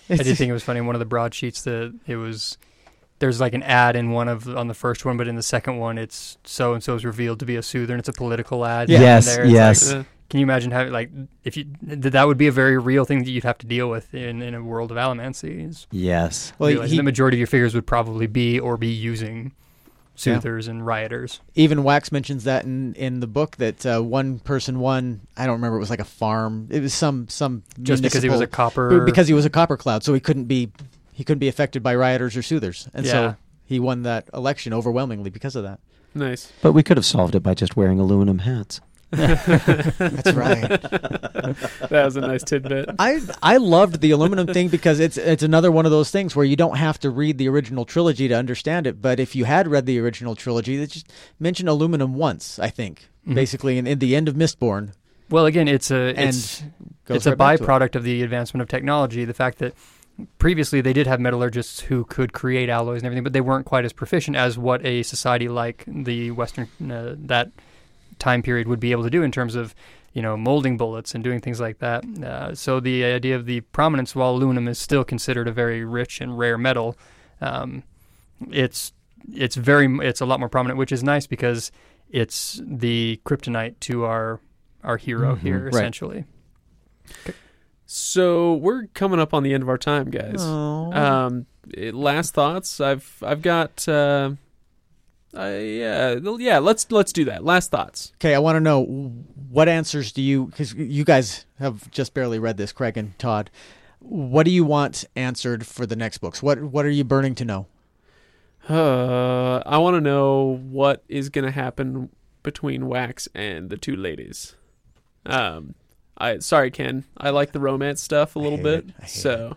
I did think it was funny. One of the broadsheets that it was there's like an ad in one of on the first one, but in the second one, it's so and so is revealed to be a soother, and it's a political ad. Yeah. Yes, there. Yes. like, can you imagine how like if you that that would be a very real thing that you'd have to deal with in in a world of allomancy? Is Yes. Well, he- the majority of your figures would probably be or be using soothers and rioters. Even Wax mentions that in, in the book that uh, one person won. I don't remember. It was like a farm. It was some some Just because he was a copper. because he was a copper cloud, so he couldn't be he couldn't be affected by rioters or soothers, and Yeah. so he won that election overwhelmingly because of that. Nice. But we could have solved it by just wearing aluminum hats. That's right. That was a nice tidbit. I I loved the aluminum thing because it's it's another one of those things where you don't have to read the original trilogy to understand it. But if you had read the original trilogy, they just mention aluminum once, I think, Mhm. basically in, in the end of Mistborn, well, again, it's a and it's goes it's a right back to it. byproduct of the advancement of technology. The fact that previously they did have metallurgists who could create alloys and everything, but they weren't quite as proficient as what a society like the Western uh, that time period would be able to do in terms of you know molding bullets and doing things like that. Uh, so the idea of the prominence, while aluminum is still considered a very rich and rare metal, um, it's it's very it's a lot more prominent, which is nice because it's the kryptonite to our our hero Mhm. here Right. essentially. So we're coming up on the end of our time, guys. Oh. Um, eh, last thoughts. I've I've got. Uh, uh, yeah, yeah. Let's let's do that. Last thoughts. Okay, I want to know what answers do you because you guys have just barely read this, Craig and Todd. What do you want answered for the next books? What what are you burning to know? Uh, I want to know what is going to happen between Wax and the two ladies. Um, I sorry, Ken. I like the romance stuff a little hate bit. it. I hate So,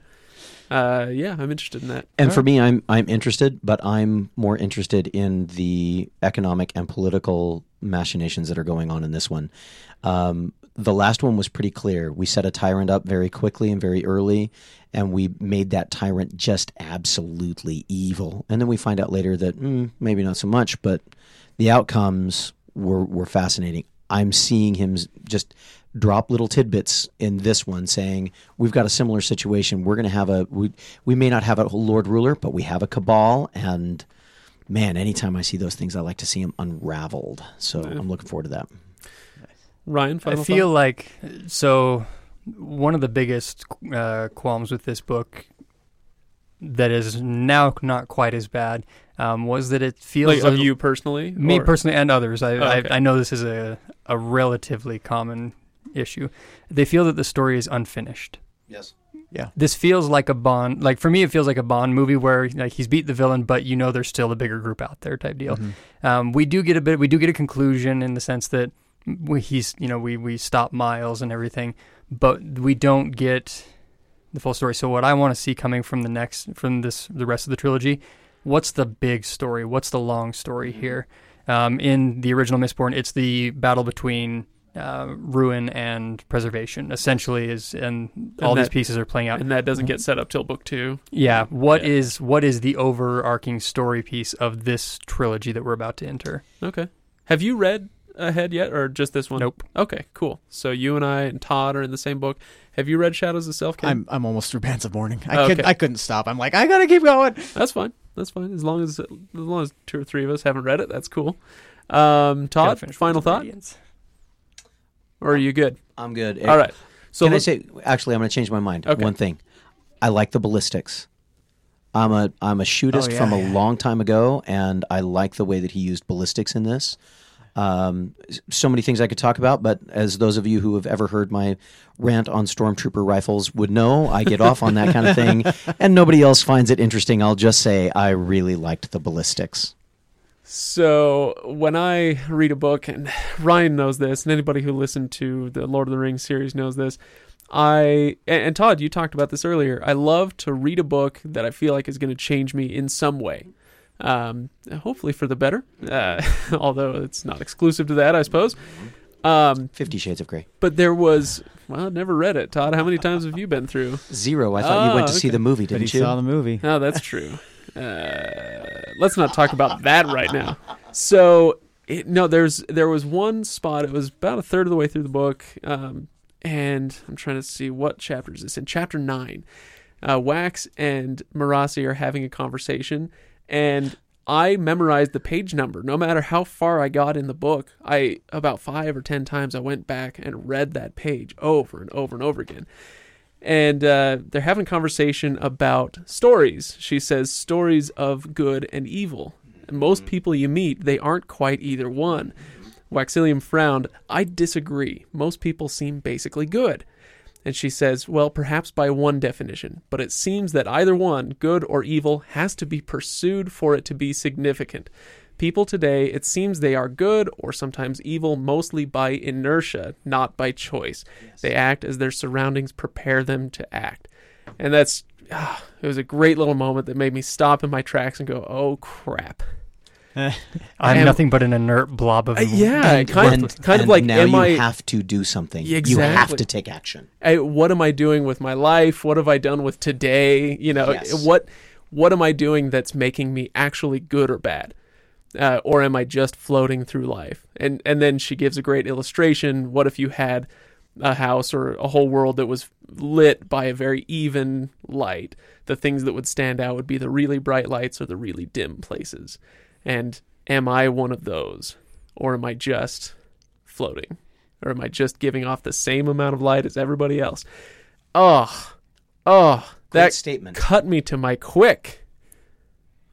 uh, yeah, I'm interested in that. And All for right. me, I'm I'm interested, but I'm more interested in the economic and political machinations that are going on in this one. Um, the last one was pretty clear. We set a tyrant up very quickly and very early, and we made that tyrant just absolutely evil. And then we find out later that mm, maybe not so much, but the outcomes were were fascinating. I'm seeing him just drop little tidbits in this one saying we've got a similar situation we're going to have a we, we may not have a lord ruler but we have a cabal and man anytime i see those things i like to see them unraveled so Yeah. i'm looking forward to that Ryan, final I feel thought? like so one of the biggest uh, qualms with this book that is now not quite as bad um, was that it feels like of you personally. me or- personally and others. I, Oh, okay. I I know this is a a relatively common issue. They feel that the story is unfinished. yes Yeah. This feels like a Bond. Like for me, it feels like a Bond movie where like he's beat the villain, but you know there's still a bigger group out there type deal. Mhm. Um, we do get a bit. We do get a conclusion in the sense that we, he's you know we we stop Miles and everything, but we don't get the full story. So what I want to see coming from the next from this the rest of the trilogy, what's the big story? What's the long story here? Um, in the original Mistborn, it's the battle between uh, ruin and preservation. Essentially, is and all these pieces are playing out. and that doesn't get set up till book two. Yeah, what Yeah. is what is the overarching story piece of this trilogy that we're about to enter? Okay. Have you read ahead yet, or just this one? Nope. Okay, cool. So you and I and Todd are in the same book. Have you read Shadows of Self? Ken? I'm I'm almost through Bands of Mourning. I Oh, could, I couldn't stop. I'm like I gotta keep going. That's fine. That's fine. As long as as long as two or three of us haven't read it, that's cool. Um, Todd, final Words thought, Radiance. Or are you good? i'm good All right. So can i let's- say actually i'm going to change my mind Okay. one thing i like the ballistics i'm a i'm a shootist Oh, yeah, from a yeah. long time ago and i like the way that he used ballistics in this Um, s- so many things I could talk about, but as those of you who have ever heard my rant on stormtrooper rifles would know, I get off on that kind of thing, and nobody else finds it interesting. I'll just say I really liked the ballistics. So when I read a book, and Ryan knows this, and anybody who listened to the Lord of the Rings series knows this, I and, and Todd, you talked about this earlier. I love to read a book that I feel like is going to change me in some way, um, hopefully for the better. Uh, although it's not exclusive to that, I suppose. Um, Fifty Shades of Grey. but there was well, I never read it. Todd, how many times have you been through? Zero. I thought you Oh, went to see the movie, But he didn't you? saw the movie. Oh, that's true. Uh, let's not talk about that right now. So, it, no, there's there was one spot. It was about a third of the way through the book, um, and I'm trying to see what chapter is this in. Chapter nine, uh, Wax and Marasi are having a conversation, and I memorized the page number. No matter how far I got in the book, I about five or ten times I went back and read that page over and over and over again and uh, they're having a conversation about stories. She says stories of good and evil, And most people you meet, they aren't quite either one. Waxillium frowned. I disagree. Most people seem basically good. And she says, Well, perhaps by one definition, but it seems that either one, good or evil, has to be pursued for it to be significant. People today, it seems they are good or sometimes evil mostly by inertia, not by choice. They act as their surroundings prepare them to act. And that's, ah, it was a great little moment that made me stop in my tracks and go, Oh crap. I'm am- nothing but an inert blob of Uh, yeah, And- kind and- of, kind of like, now am you I, have to do something. Yeah, You have to take action. I, what am I doing with my life? What have I done with today? You know, Yes. what what am I doing that's making me actually good or bad? Uh, or am I just floating through life? And and then she gives a great illustration. What if you had a house or a whole world that was lit by a very even light? The things that would stand out would be the really bright lights or the really dim places. And am I one of those, or am I just floating? Or am I just giving off the same amount of light as everybody else? Oh, oh, Great that statement. cut me to my quick.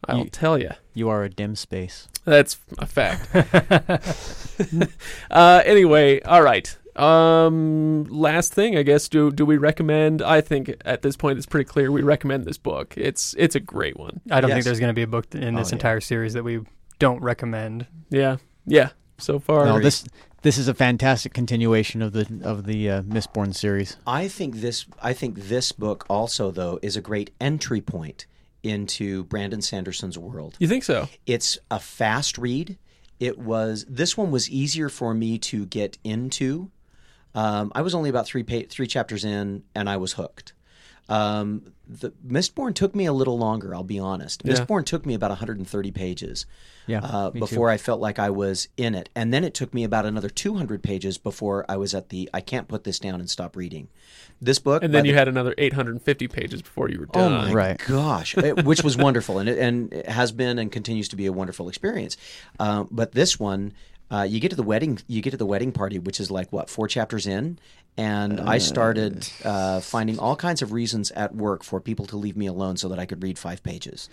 I'll You- tell you. You are a dim space. That's a fact. uh, anyway, all right. Um, last thing, I guess. Do do we recommend? I think at this point it's pretty clear we recommend this book. It's it's a great one. I don't Yes. think there's going to be a book in this Oh, yeah. entire series that we don't recommend. Yeah, yeah. So far, No, this this is a fantastic continuation of the of the uh, Mistborn series. I think this. I think this book also, though, is a great entry point into Brandon Sanderson's world. you think so? It's a fast read. It was this one was easier for me to get into. Um, I was only about three pa- three chapters in, and I was hooked. Um, the Mistborn took me a little longer. I'll be honest. Yeah. Mistborn took me about 130 pages Yeah, uh, me too. before I felt like I was in it, and then it took me about another 200 pages before I was at the I can't put this down and stop reading. This book, And then you the- had another 850 pages before you were done. Oh done. my Right. gosh, it- which was wonderful, and it, and it has been and continues to be a wonderful experience. Uh, but this one, uh, you get to the wedding, you get to the wedding party, which is like what four chapters in, and I started uh, finding all kinds of reasons at work for people to leave me alone so that I could read five pages.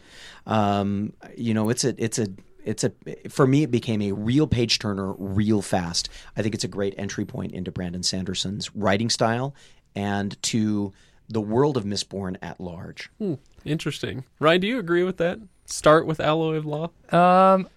Um, you know, it's a it's a it's a for me it became a real page turner real fast. I think it's a great entry point into Brandon Sanderson's writing style and to the world of Mistborn at large. Hmm, interesting. Ryan, do you agree with that? Start with Alloy of Law. Um,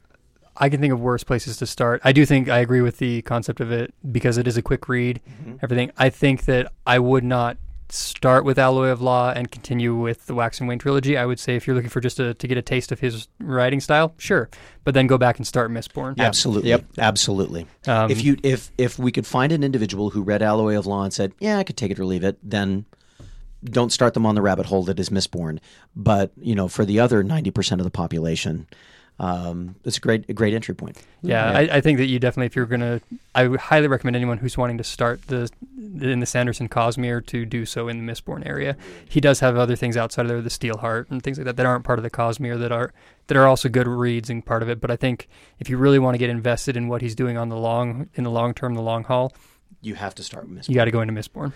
I can think of worse places to start. I do think I agree with the concept of it because it is a quick read. Everything. I think that I would not start with Alloy of Law and continue with the Wax and Wayne trilogy. I would say if you're looking for just a, to get a taste of his writing style, sure, but then go back and start Mistborn. Absolutely. Yep. Absolutely. Um, if you if if we could find an individual who read Alloy of Law and said, "Yeah, I could take it or leave it," then don't start them on the rabbit hole that is Mistborn. But you know, for the other ninety percent of the population, um, it's a great a great entry point. Yeah, I, I think that you definitely, if you're gonna, I would highly recommend anyone who's wanting to start the in the Sanderson Cosmere to do so in the Mistborn area. He does have other things outside of there, the Steelheart and things like that that aren't part of the Cosmere that are that are also good reads and part of it. But I think if you really want to get invested in what he's doing on the long in the long term, the long haul, You have to start with Mistborn. you got to go into Mistborn.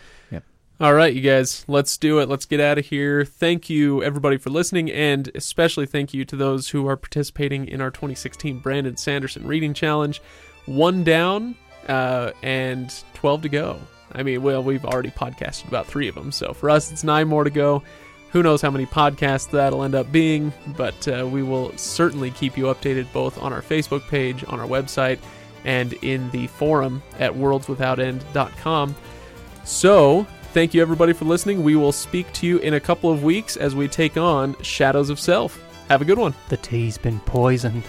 All right, you guys, let's do it. Let's get out of here. Thank you, everybody, for listening, and especially thank you to those who are participating in our 2016 Brandon Sanderson Reading Challenge. One down uh, and 12 to go. I mean, well, we've already podcasted about three of them, so for us, it's nine more to go. Who knows how many podcasts that'll end up being, but uh, we will certainly keep you updated both on our Facebook page, on our website, and in the forum at worldswithoutend.com. So, thank you everybody for listening. We will speak to you in a couple of weeks as we take on Shadows of Self. Have a good one. The tea's been poisoned.